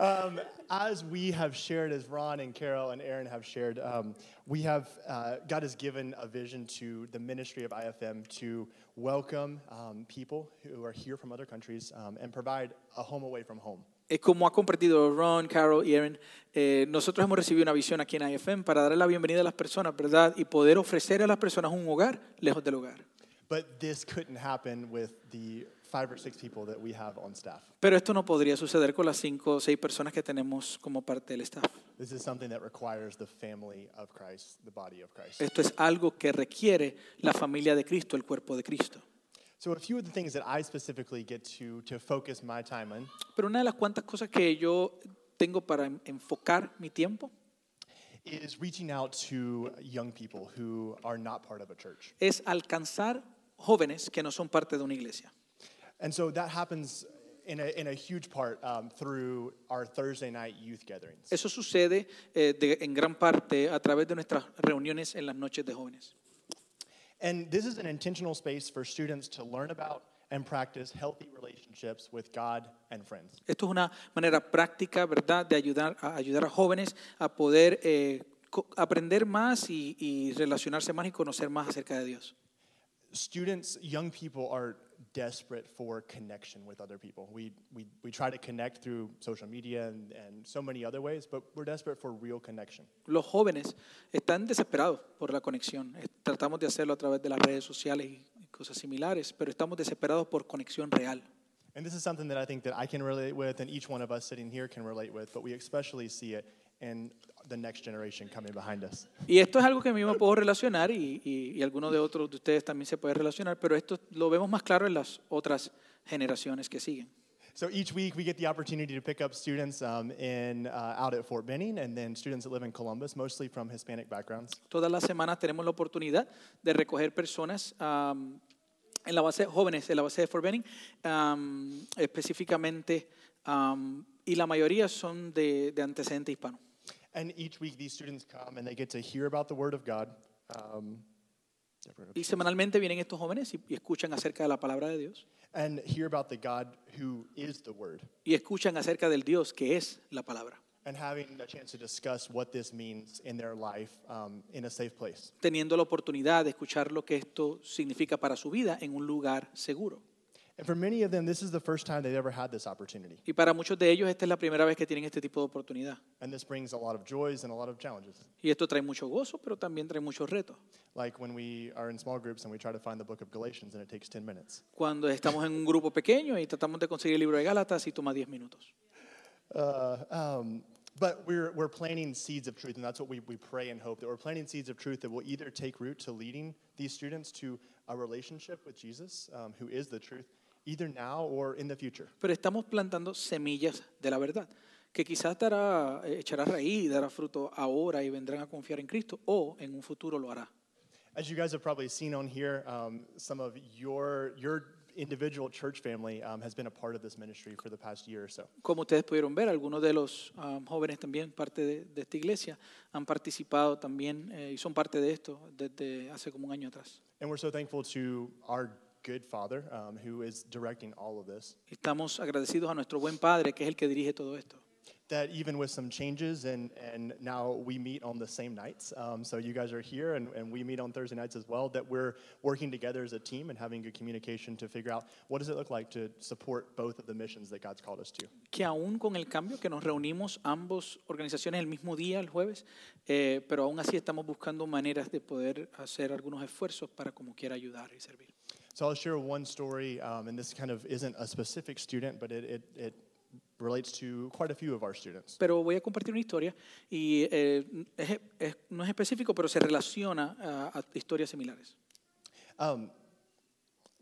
Um, as we have shared, as Ron and Carol and Aaron have shared, um, we have, uh, God has given a vision to the ministry of IFM to welcome um, people who are here from other countries um, and provide a home away from home. Es como ha compartido Ron, Carol y Aaron, eh, nosotros hemos recibido una visión aquí en IFM para darle la bienvenida a las personas, ¿verdad? Y poder ofrecer a las personas un hogar lejos del hogar. But this couldn't happen with the five or six people that we have on staff. Pero esto no podría suceder con las cinco o seis personas que tenemos como parte del staff. This is something that requires the family of Christ, the body of Christ. Esto es algo que requiere la familia de Cristo, el cuerpo de Cristo. So, a few of the things that I specifically get to, to focus my time on Pero una de las cuantas cosas que yo tengo para enfocar mi tiempo is reaching out to young people who are not part of a church. es alcanzar jóvenes que no son parte de una iglesia. And so that happens in a, in a huge part um, through our Thursday night youth gatherings. Eso sucede eh, de- en gran parte a través de nuestras reuniones en las noches de jóvenes. And this is an intentional space for students to learn about and practice healthy relationships with God and friends. Esto es una manera práctica, ¿verdad?, de ayudar a, ayudar a jóvenes a poder eh, co- aprender más y, y relacionarse más y conocer más acerca de Dios. Students, young people are desperate for connection with other people. We, we, we try to connect through social media and, and so many other ways, but we're desperate for real connection. Los jóvenes están desesperados por la conexión. Tratamos de hacerlo a través de las redes sociales y cosas similares, pero estamos desesperados por conexión real. And this is something that I think that I can relate with and each one of us sitting here can relate with, but we especially see it in the next generation coming behind us. Y esto es algo que a mí me puedo relacionar y, y, y algunos de otros de ustedes también se puede relacionar, pero esto lo vemos más claro en las otras generaciones que siguen. So each week we get the opportunity to pick up students um, in, uh, out at Fort Benning and then students that live in Columbus, mostly from Hispanic backgrounds. Todas las semanas tenemos la oportunidad de recoger personas am, en la base, jóvenes en la base de Fort Benning, am, específicamente, am, y la mayoría son de, de antecedente hispano. And each week, these students come and they get to hear about the Word of God. Um, Y semanalmente vienen estos jóvenes y, y escuchan acerca de la palabra de Dios and hear about the God who is the Word. y escuchan acerca del Dios que es la palabra, and having a chance to discuss what this means in their life um, in a safe place. teniendo la oportunidad de escuchar lo que esto significa para su vida en un lugar seguro. And for many of them, this is the first time they've ever had this opportunity. Y para muchos de ellos esta es la primera vez que tienen este tipo de oportunidad. And this brings a lot of joys and a lot of challenges. Y esto trae mucho gozo, pero también trae muchos retos. Like when we are in small groups and we try to find the book of Galatians and it takes 10 minutes. Cuando estamos en un grupo pequeño y tratamos de conseguir el libro de Gálatas y toma 10 minutos. Uh, um, but we're, we're planting seeds of truth, and that's what we, we pray and hope that we're planting seeds of truth that will either take root to leading these students to a relationship with Jesus, um, who is the truth, either now or in the future. Pero estamos plantando semillas de la verdad, que quizás dará, eh, echará raíz, dará fruto ahora y vendrán a confiar en Cristo, o en un futuro lo hará. As you guys have probably seen on here, um, some of your, your individual church family um, has been a part of this ministry for the past year or so. Como ustedes pudieron ver, algunos de los um, jóvenes también, parte de, de esta iglesia, han participado también eh, y son parte de esto desde hace como un año atrás. And we're so thankful to our good father um, who is directing all of this. Estamos agradecidos a nuestro buen Padre, que es el que dirige todo esto. That even with some changes, and, and now we meet on the same nights. Um, so you guys are here, and, and we meet on Thursday nights as well. That we're working together as a team and having good communication to figure out what does it look like to support both of the missions that God's called us to. que aún con el cambio, que nos reunimos ambos organizaciones el mismo día, el jueves, eh, pero aún así estamos buscando maneras de poder hacer algunos esfuerzos para como quiera ayudar y servir. So I'll share one story, um, and this kind of isn't a specific student, but it, it, it relates to quite a few of our students. Pero voy a compartir una historia y eh, es- es- no es específico, pero se relaciona a, a historias similares. Um,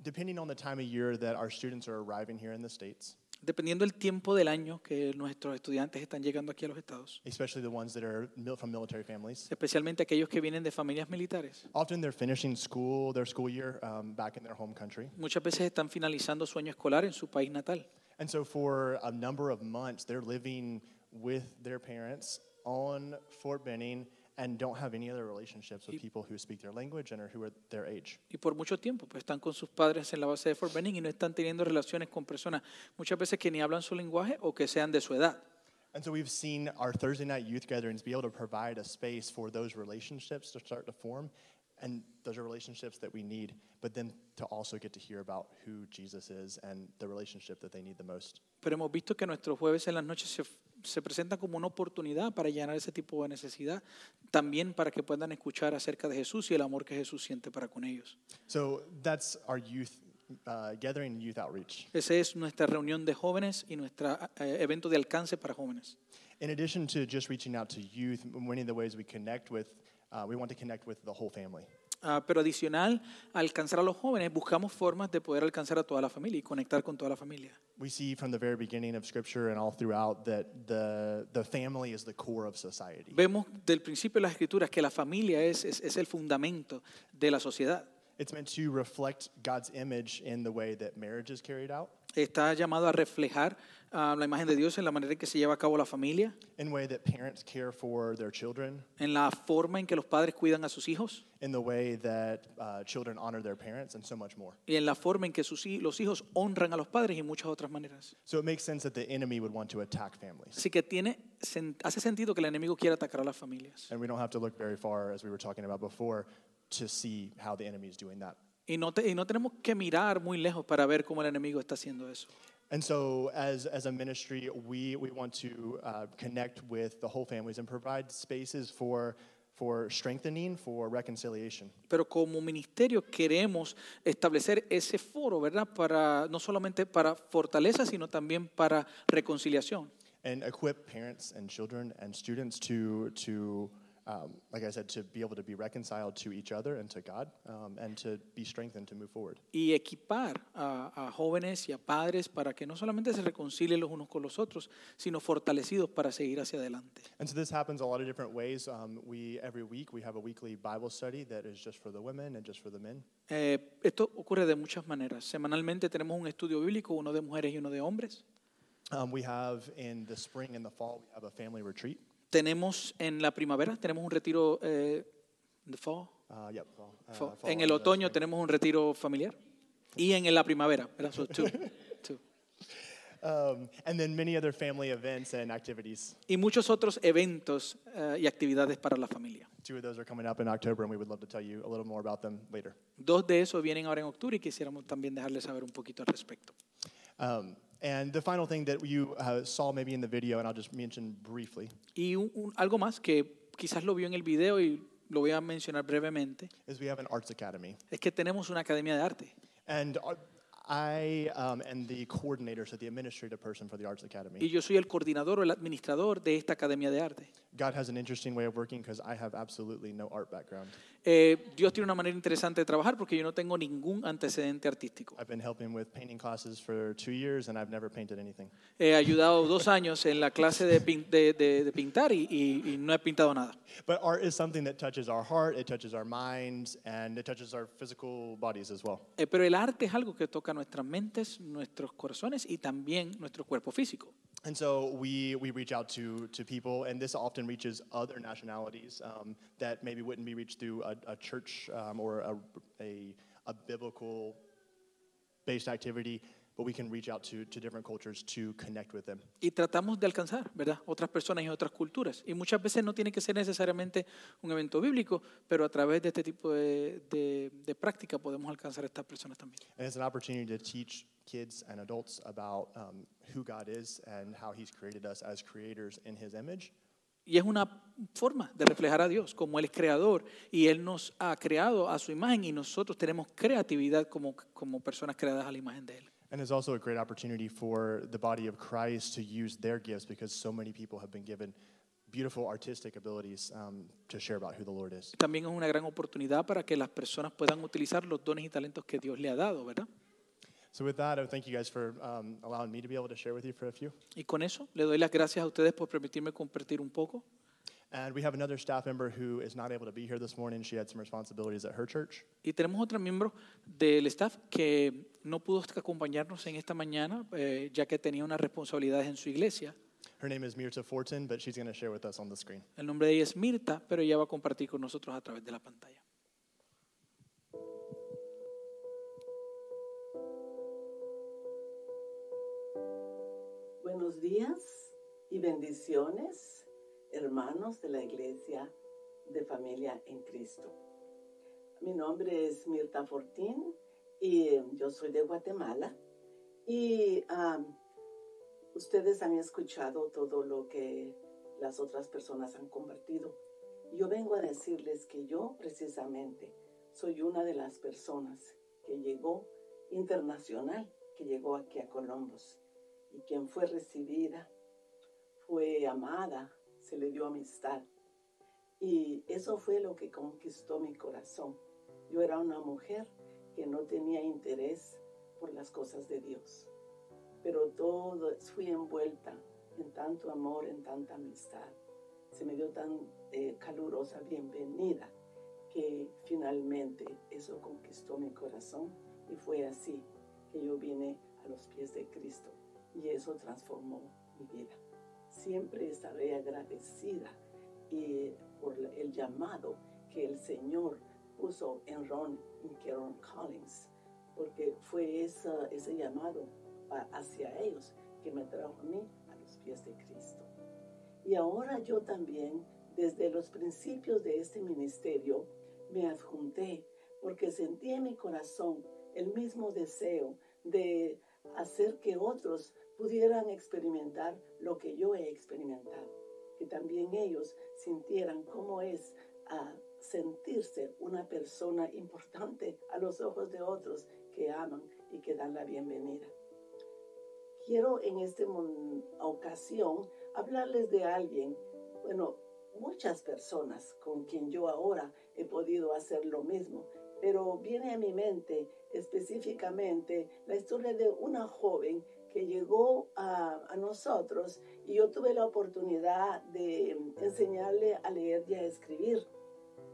depending on the time of year that our students are arriving here in the States, Dependiendo del tiempo del año que nuestros estudiantes están llegando aquí a los estados, especially the ones that are mil- from military families, especialmente aquellos que vienen de familias militares, often they're finishing school, their school year, um, back in their home country. muchas veces están finalizando su año escolar en su país natal. And so for a number of months, they're living with their parents on Fort Benning and don't have any other relationships with people who speak their language and are who are their age. Y por mucho tiempo, pues están con sus padres en la base de Fort Benning y no están teniendo relaciones con personas muchas veces que ni hablan su lenguaje o que sean de su edad. And so we've seen our Thursday night youth gatherings be able to provide a space for those relationships to start to form. And those are relationships that we need, but then to also get to hear about who Jesus is and the relationship that they need the most. Pero hemos visto que nuestros jueves en las noches se, se presentan como una oportunidad para llenar ese tipo de necesidad, también para que puedan escuchar acerca de Jesús y el amor que Jesús siente para con ellos. So that's our youth uh, gathering and youth outreach. Esa es nuestra reunión de jóvenes y nuestro evento de alcance para jóvenes. In addition to just reaching out to youth, many of the ways we connect with, uh, we want to connect with the whole family. Ah, pero adicional a alcanzar a los jóvenes, buscamos formas de poder alcanzar a toda la familia y conectar con toda la familia. We see from the very beginning of Scripture and all throughout that the, the family is the core of society. Vemos del principio de las escrituras que la familia es, es, es el fundamento de la sociedad. It's meant to reflect God's image in the way that marriage is carried out, Está llamado a reflejar ah, la imagen de Dios en la manera en que se lleva a cabo la familia, in the way that parents care for their children, en la forma en que los padres cuidan a sus hijos in the way that uh, children honor their parents, and so much more. y en la forma en que sus, hi- los hijos honran a los padres y muchas otras maneras. So it makes sense that the enemy would want to attack families. Así que tiene, sen- hace sentido que el enemigo quiera atacar a las familias. And we don't have to look very far, as we were talking about before, to see how the enemy is doing that. Y no, te- y no tenemos que mirar muy lejos para ver cómo el enemigo está haciendo eso. And so, as, as a ministry, we, we want to uh, connect with the whole families and provide spaces for, for strengthening, for reconciliation. Pero como ministerio queremos establecer ese foro, ¿verdad? Para no solamente para fortaleza, sino también para reconciliación. and equip parents and children and students to, to um, like I said, to be able to be reconciled to each other and to God um, and to be strengthened to move forward. Y equipar a, a jóvenes y a padres para que no solamente se reconcilien los unos con los otros, sino fortalecidos para seguir hacia adelante. And so this happens a lot of different ways. Um, we, every week, we have a weekly Bible study that is just for the women and just for the men. Eh, esto ocurre de muchas maneras. Semanalmente tenemos un estudio bíblico, uno de mujeres y uno de hombres. Um, we have in the spring and the fall, we have a family retreat. Tenemos en la primavera, tenemos un retiro eh, in the fall. Uh, yep, fall, uh, Fall. fall En el and, otoño tenemos un retiro familiar. Y en la primavera, ¿verdad? So, two, two. Um, and then many other family events and activities. Y muchos otros eventos eh, y actividades para la familia. Two of those are coming up in October, and we would love to tell you a little more about them later. Dos de esos vienen ahora en octubre y quisiéramos también dejarles saber un poquito al respecto. Um, and the final thing that you uh, saw maybe in the video, and I'll just mention briefly, Y un- un- algo más que quizás lo vio en el video y lo voy a mencionar brevemente, is we have an arts academy. es que tenemos una academia de arte. And uh, I um, am the coordinator, so the administrative person for the arts academy. Y yo soy el coordinador o el administrador de esta academia de arte. God has an interesting way of working because I have absolutely no art background. Eh, Dios tiene una manera interesante de trabajar porque yo no tengo ningún antecedente artístico. I've been helping with painting classes for two years, and I've never painted anything. He ayudado dos años en la clase de, pin- de- de- de pintar y, y- y no he pintado nada. But art is something that touches our heart, it touches our minds, and it touches our physical bodies as well. Eh, pero el arte es algo que toca nuestras mentes, nuestros corazones y también nuestro cuerpo físico. And so we, we reach out to, to people, and this often reaches other nationalities um, that maybe wouldn't be reached through a, a church um, or a, a, a biblical based activity, but we can reach out to, to different cultures to connect with them. Y tratamos de alcanzar, ¿verdad? Otras personas y otras culturas. Y muchas veces no tiene que ser necesariamente un evento bíblico, pero a través de este tipo de, de- de práctica podemos alcanzar a estas personas también. And it's an opportunity to teach kids and adults about um, who God is and how He's created us as creators in His image. Y es una forma de reflejar a Dios, como Él es creador y Él nos ha creado a su imagen y nosotros tenemos creatividad como, como personas creadas a la imagen de Él. And it's also a great opportunity for the body of Christ to use their gifts because so many people have been given beautiful artistic abilities um, to share about who the Lord is. También es una gran oportunidad para que las personas puedan utilizar los dones y talentos que Dios le ha dado, ¿verdad? Y con eso le doy las gracias a ustedes por permitirme compartir un poco. And we have another staff member who is not able to be here this morning. She had some responsibilities at her church. Y tenemos otro miembro del staff que no pudo acompañarnos en esta mañana, eh, ya que tenía unas responsabilidades en su iglesia. Her name is Mirta Fortin, but she's going to share with us on the screen. El nombre de ella es Mirta, pero ella va a compartir con nosotros a través de la pantalla. Buenos días y bendiciones, hermanos de la Iglesia de Familia en Cristo. Mi nombre es Mirta Fortín y eh, yo soy de Guatemala. Y am, ustedes han escuchado todo lo que las otras personas han compartido. Yo vengo a decirles que yo precisamente soy una de las personas que llegó internacional, que llegó aquí a Columbus y quien fue recibida, fue amada, se le dio amistad. Y eso fue lo que conquistó mi corazón. Yo era una mujer que no tenía interés por las cosas de Dios, pero todo fui envuelta en tanto amor, en tanta amistad. Se me dio tan eh, calurosa bienvenida que finalmente eso conquistó mi corazón y fue así que yo vine a los pies de Cristo y eso transformó mi vida. Siempre estaré agradecida y por el llamado que el Señor puso en Ron y Karen Collins, porque fue esa- ese llamado hacia ellos que me trajo a mí a los pies de Cristo. Y ahora yo también, desde los principios de este ministerio, me adjunté porque sentí en mi corazón el mismo deseo de hacer que otros pudieran experimentar lo que yo he experimentado, que también ellos sintieran cómo es ah, sentirse una persona importante a los ojos de otros que aman y que dan la bienvenida. Quiero en esta ocasión hablarles de alguien, bueno, muchas personas con quien yo ahora he podido hacer lo mismo, pero viene a mi mente específicamente la historia de una joven que llegó a, a nosotros y yo tuve la oportunidad de enseñarle a leer y a escribir.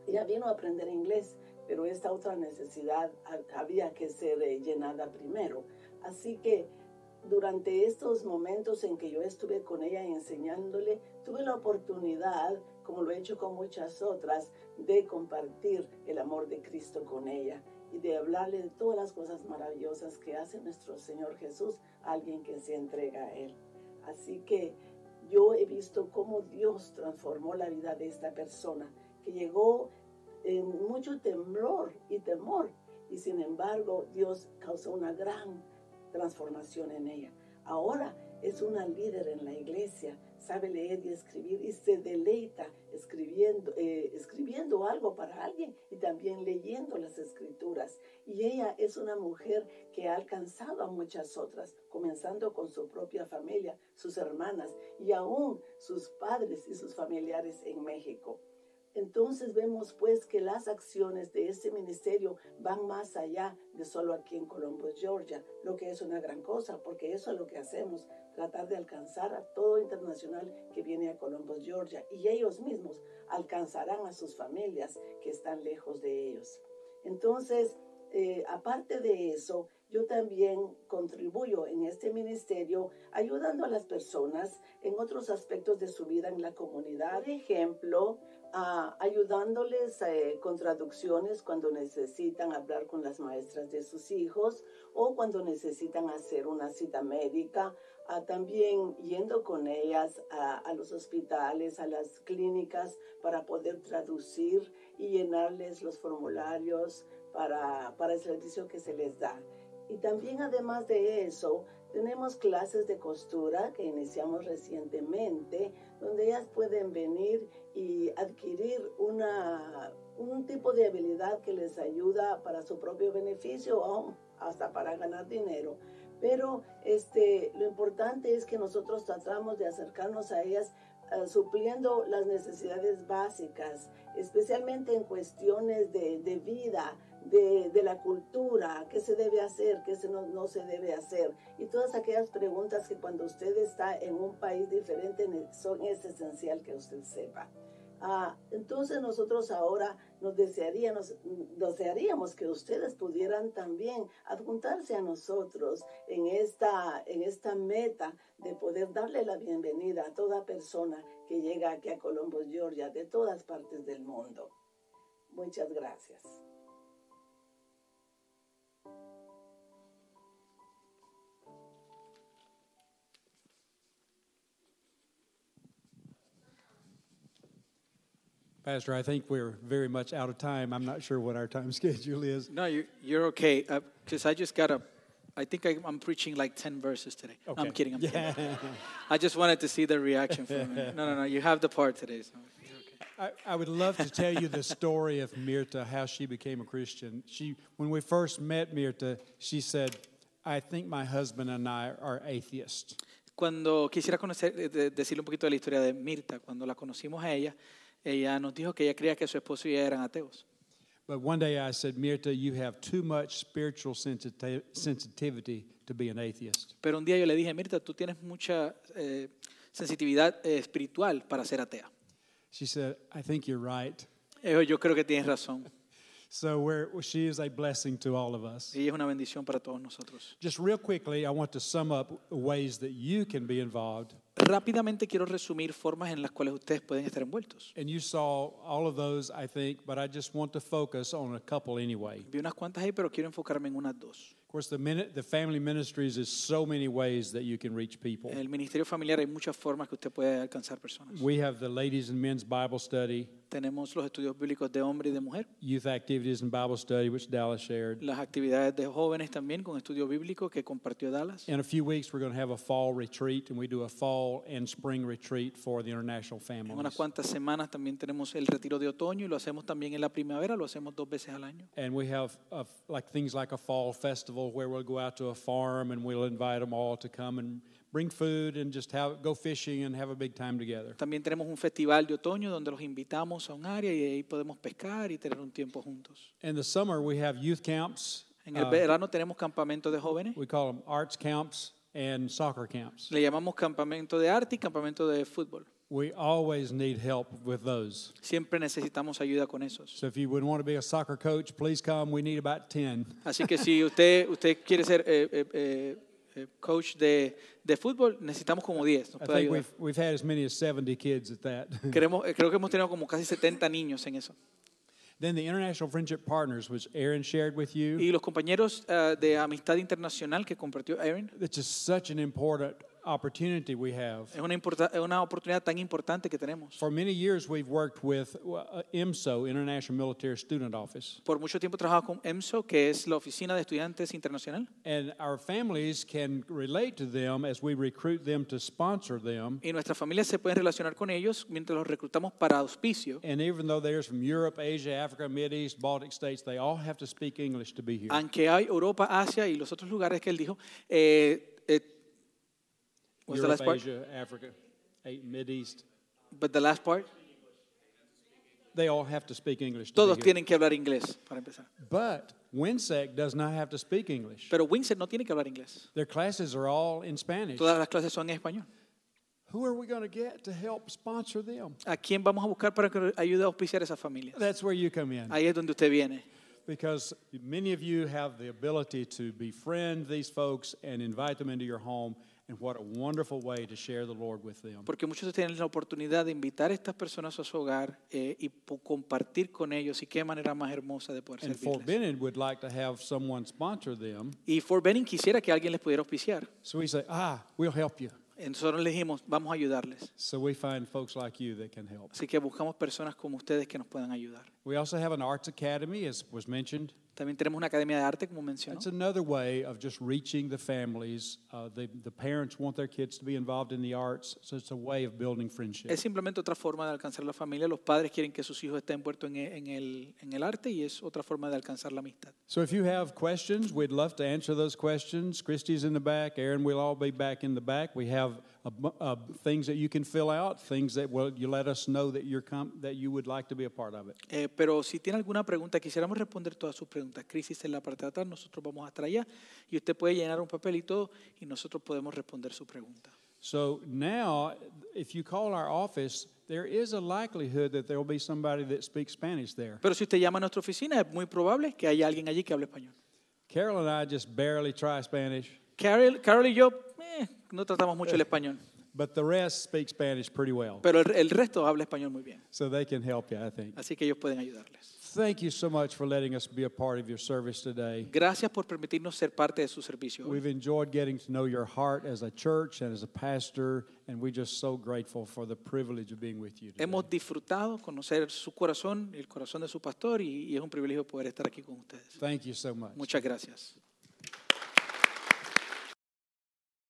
Ella vino a aprender inglés, pero esta otra necesidad ha- había que ser eh, llenada primero. Así que durante estos momentos en que yo estuve con ella enseñándole, tuve la oportunidad, como lo he hecho con muchas otras, de compartir el amor de Cristo con ella y de hablarle de todas las cosas maravillosas que hace nuestro Señor Jesús, alguien que se entrega a Él. Así que yo he visto cómo Dios transformó la vida de esta persona, que llegó en mucho temblor y temor, y sin embargo Dios causó una gran transformación en ella. Ahora es una líder en la iglesia, sabe leer y escribir y se deleita escribiendo, eh, escribiendo algo para alguien y también leyendo las escrituras. Y ella es una mujer que ha alcanzado a muchas otras, comenzando con su propia familia, sus hermanas y aún sus padres y sus familiares en México. Entonces vemos pues que las acciones de este ministerio van más allá de solo aquí en Columbus, Georgia, lo que es una gran cosa, porque eso es lo que hacemos, tratar de alcanzar a todo internacional que viene a Columbus, Georgia, y ellos mismos alcanzarán a sus familias que están lejos de ellos. Entonces, eh, aparte de eso, yo también contribuyo en este ministerio ayudando a las personas en otros aspectos de su vida en la comunidad. Por ejemplo, ayudándoles eh, con traducciones cuando necesitan hablar con las maestras de sus hijos o cuando necesitan hacer una cita médica. ah, también yendo con ellas a, a los hospitales, a las clínicas para poder traducir y llenarles los formularios para, para el servicio que se les da. Y también además de eso, tenemos clases de costura que iniciamos recientemente, donde ellas pueden venir y adquirir una, un tipo de habilidad que les ayuda para su propio beneficio o hasta para ganar dinero. Pero este, lo importante es que nosotros tratamos de acercarnos a ellas eh, supliendo las necesidades básicas, especialmente en cuestiones de, de vida, de, la cultura, qué se debe hacer, qué se no, no, se debe hacer. Y todas aquellas preguntas que cuando usted está en un país diferente son, es esencial que usted sepa. Ah, entonces nosotros ahora nos desearíamos, desearíamos que ustedes pudieran también adjuntarse a nosotros en esta, en esta meta de poder darle la bienvenida a toda persona que llega aquí a Columbus, Georgia, de todas partes del mundo. Muchas gracias. Pastor, I think we're very much out of time. I'm not sure what our time schedule is. No, you're, you're okay. Because uh, I just got a, I think I, am preaching like 10 verses today. Okay. No, I'm kidding. I'm kidding. I just wanted to see the reaction from you. No, no, no. You have the part today. So I, I, would love to tell you the story of Mirta, how she became a Christian. She, when we first met Mirta, she said, I think my husband and I are atheists. Cuando quisiera conocer, de, decirle un poquito de la historia de Mirta, cuando la conocimos a ella, ella nos dijo que ella creía que su esposo y ella eran ateos. But one day I said, Mirta, you have too much spiritual sensiti sensitivity to be an atheist. Pero un día yo le dije, Mirta, tú tienes mucha eh, sensitividad eh, espiritual para ser atea. She said, I think you're right. Yo creo que tienes razón. So we're, she is a blessing to all of us. Ella es una bendición para todos nosotros. Just real quickly, I want to sum up ways that you can be involved. Rápidamente quiero resumir formas en las cuales ustedes pueden estar envueltos. And you saw all of those, I think, but I just want to focus on a couple anyway. Vi unas cuantas ahí, pero quiero enfocarme en unas dos. Of course, the, the family ministries is so many ways that you can reach people. El ministerio familiar hay muchas formas que usted puede alcanzar personas. We have the ladies and men's Bible study. Tenemos los estudios bíblicos de hombre y de mujer. Youth activities and Bible study, which Dallas shared. Las actividades de jóvenes también con estudio bíblico que compartió Dallas. In a few weeks, we're going to have a fall retreat, and we do a fall and spring retreat for the international families. En unas cuantas semanas también tenemos el retiro de otoño y lo hacemos también en la primavera, lo hacemos dos veces al año. And we have a, like things like a fall festival where we'll go out to a farm and we'll invite them all to come and bring food and just have, go fishing and have a big time together. También tenemos un festival de otoño donde los invitamos a un área y ahí podemos pescar y tener un tiempo juntos. In the summer, we have youth camps. En el verano tenemos campamentos de jóvenes. We call them arts camps and soccer camps. Le llamamos campamento de arte y campamento de fútbol. We always need help with those. Siempre necesitamos ayuda con esos. So if you would want to be a soccer coach, please come. We need about 10. Así que si usted usted quiere ser eh, eh, eh, coach de, de fútbol, necesitamos como 10. Nos I puede think ayudar. we've, we've had as many as 70 kids at that. Queremos, eh, creo que hemos tenido como casi 70 niños en eso. then the International Friendship Partners, which Aaron shared with you, Y los compañeros eh, de Amistad Internacional que compartió Aaron, just such an important opportunity we have. es una, es una oportunidad tan importante que tenemos. For many years, we've worked with uh, IMSO, International Military Student Office, Por mucho tiempo he trabajado con EMSO, que es la Oficina de Estudiantes Internacional. and our families can relate to them as we recruit them to sponsor them. Y nuestras familias se pueden relacionar con ellos mientras los reclutamos para auspicio. And even though they're from Europe, Asia, Africa, Middle East, Baltic states, they all have to speak English to be here. Aunque hay Europa, Asia y los otros lugares que él dijo, eh, eh, what's the Europe, last part? Asia, Africa, eight, Mid East, But the last part, they all have to speak English. To todos tienen que hablar inglés para empezar. But WINSEC does not have to speak English. Pero Windsor no tiene que hablar inglés. Their classes are all in Spanish. Todas las clases son en español. Who are we going to get to help sponsor them? ¿A quién vamos a buscar para que ayude a auspiciar esas familias? That's where you come in. Ahí es donde usted viene. Because many of you have the ability to befriend these folks and invite them into your home. And what a wonderful way to share the Lord with them. Porque muchos tienen la oportunidad de invitar a estas personas a su hogar eh, y compartir con ellos. Y qué manera más hermosa de poder And Fort. Benning would like to have someone sponsor them. Y Fort Benning quisiera que alguien les pudiera auspiciar. So we say, ah, we'll help you. Nosotros le dijimos, vamos a ayudarles. So we find folks like you that can help. Así que buscamos personas como ustedes que nos puedan ayudar. We also have an arts academy, as was mentioned. También tenemos una academia de arte, como mencionó. That's another way of just reaching the families. Uh, the, the parents want their kids to be involved in the arts, so it's a way of building friendship. Es simplemente otra forma de alcanzar la familia. Los padres quieren que sus hijos estén envueltos en en el, en el arte y es otra forma de alcanzar la amistad. So if you have questions, we'd love to answer those questions. Christy's in the back. Aaron we'll all be back in the back. We have a uh, things that you can fill out, things that will you let us know that you're that you would like to be a part of it. Eh, pero si tiene alguna pregunta, quisiéramos responder todas sus preguntas. Crisis en la parte de atrás, nosotros vamos a estar allá y usted puede llenar un papel y todo y nosotros podemos responder su pregunta. So now, if you call our office, there is a likelihood that there will be somebody that speaks Spanish there. Pero si usted llama a nuestra oficina, es muy probable que haya alguien allí que hable español. Carol and I just barely try Spanish, Carol, Carol y yo eh, no tratamos mucho el español, but the rest speak Spanish pretty well. pero el, el resto habla español muy bien. So they can help you, I think. Así que ellos pueden ayudarles. Thank you so much for letting us be a part of your service today. Gracias por permitirnos ser parte de su servicio. We've enjoyed getting to know your heart as a church and as a pastor, and we're just so grateful for the privilege of being with you. Today. Hemos disfrutado conocer su corazón el corazón de su pastor y, y es un privilegio poder estar aquí con ustedes. Thank you so much. Muchas gracias.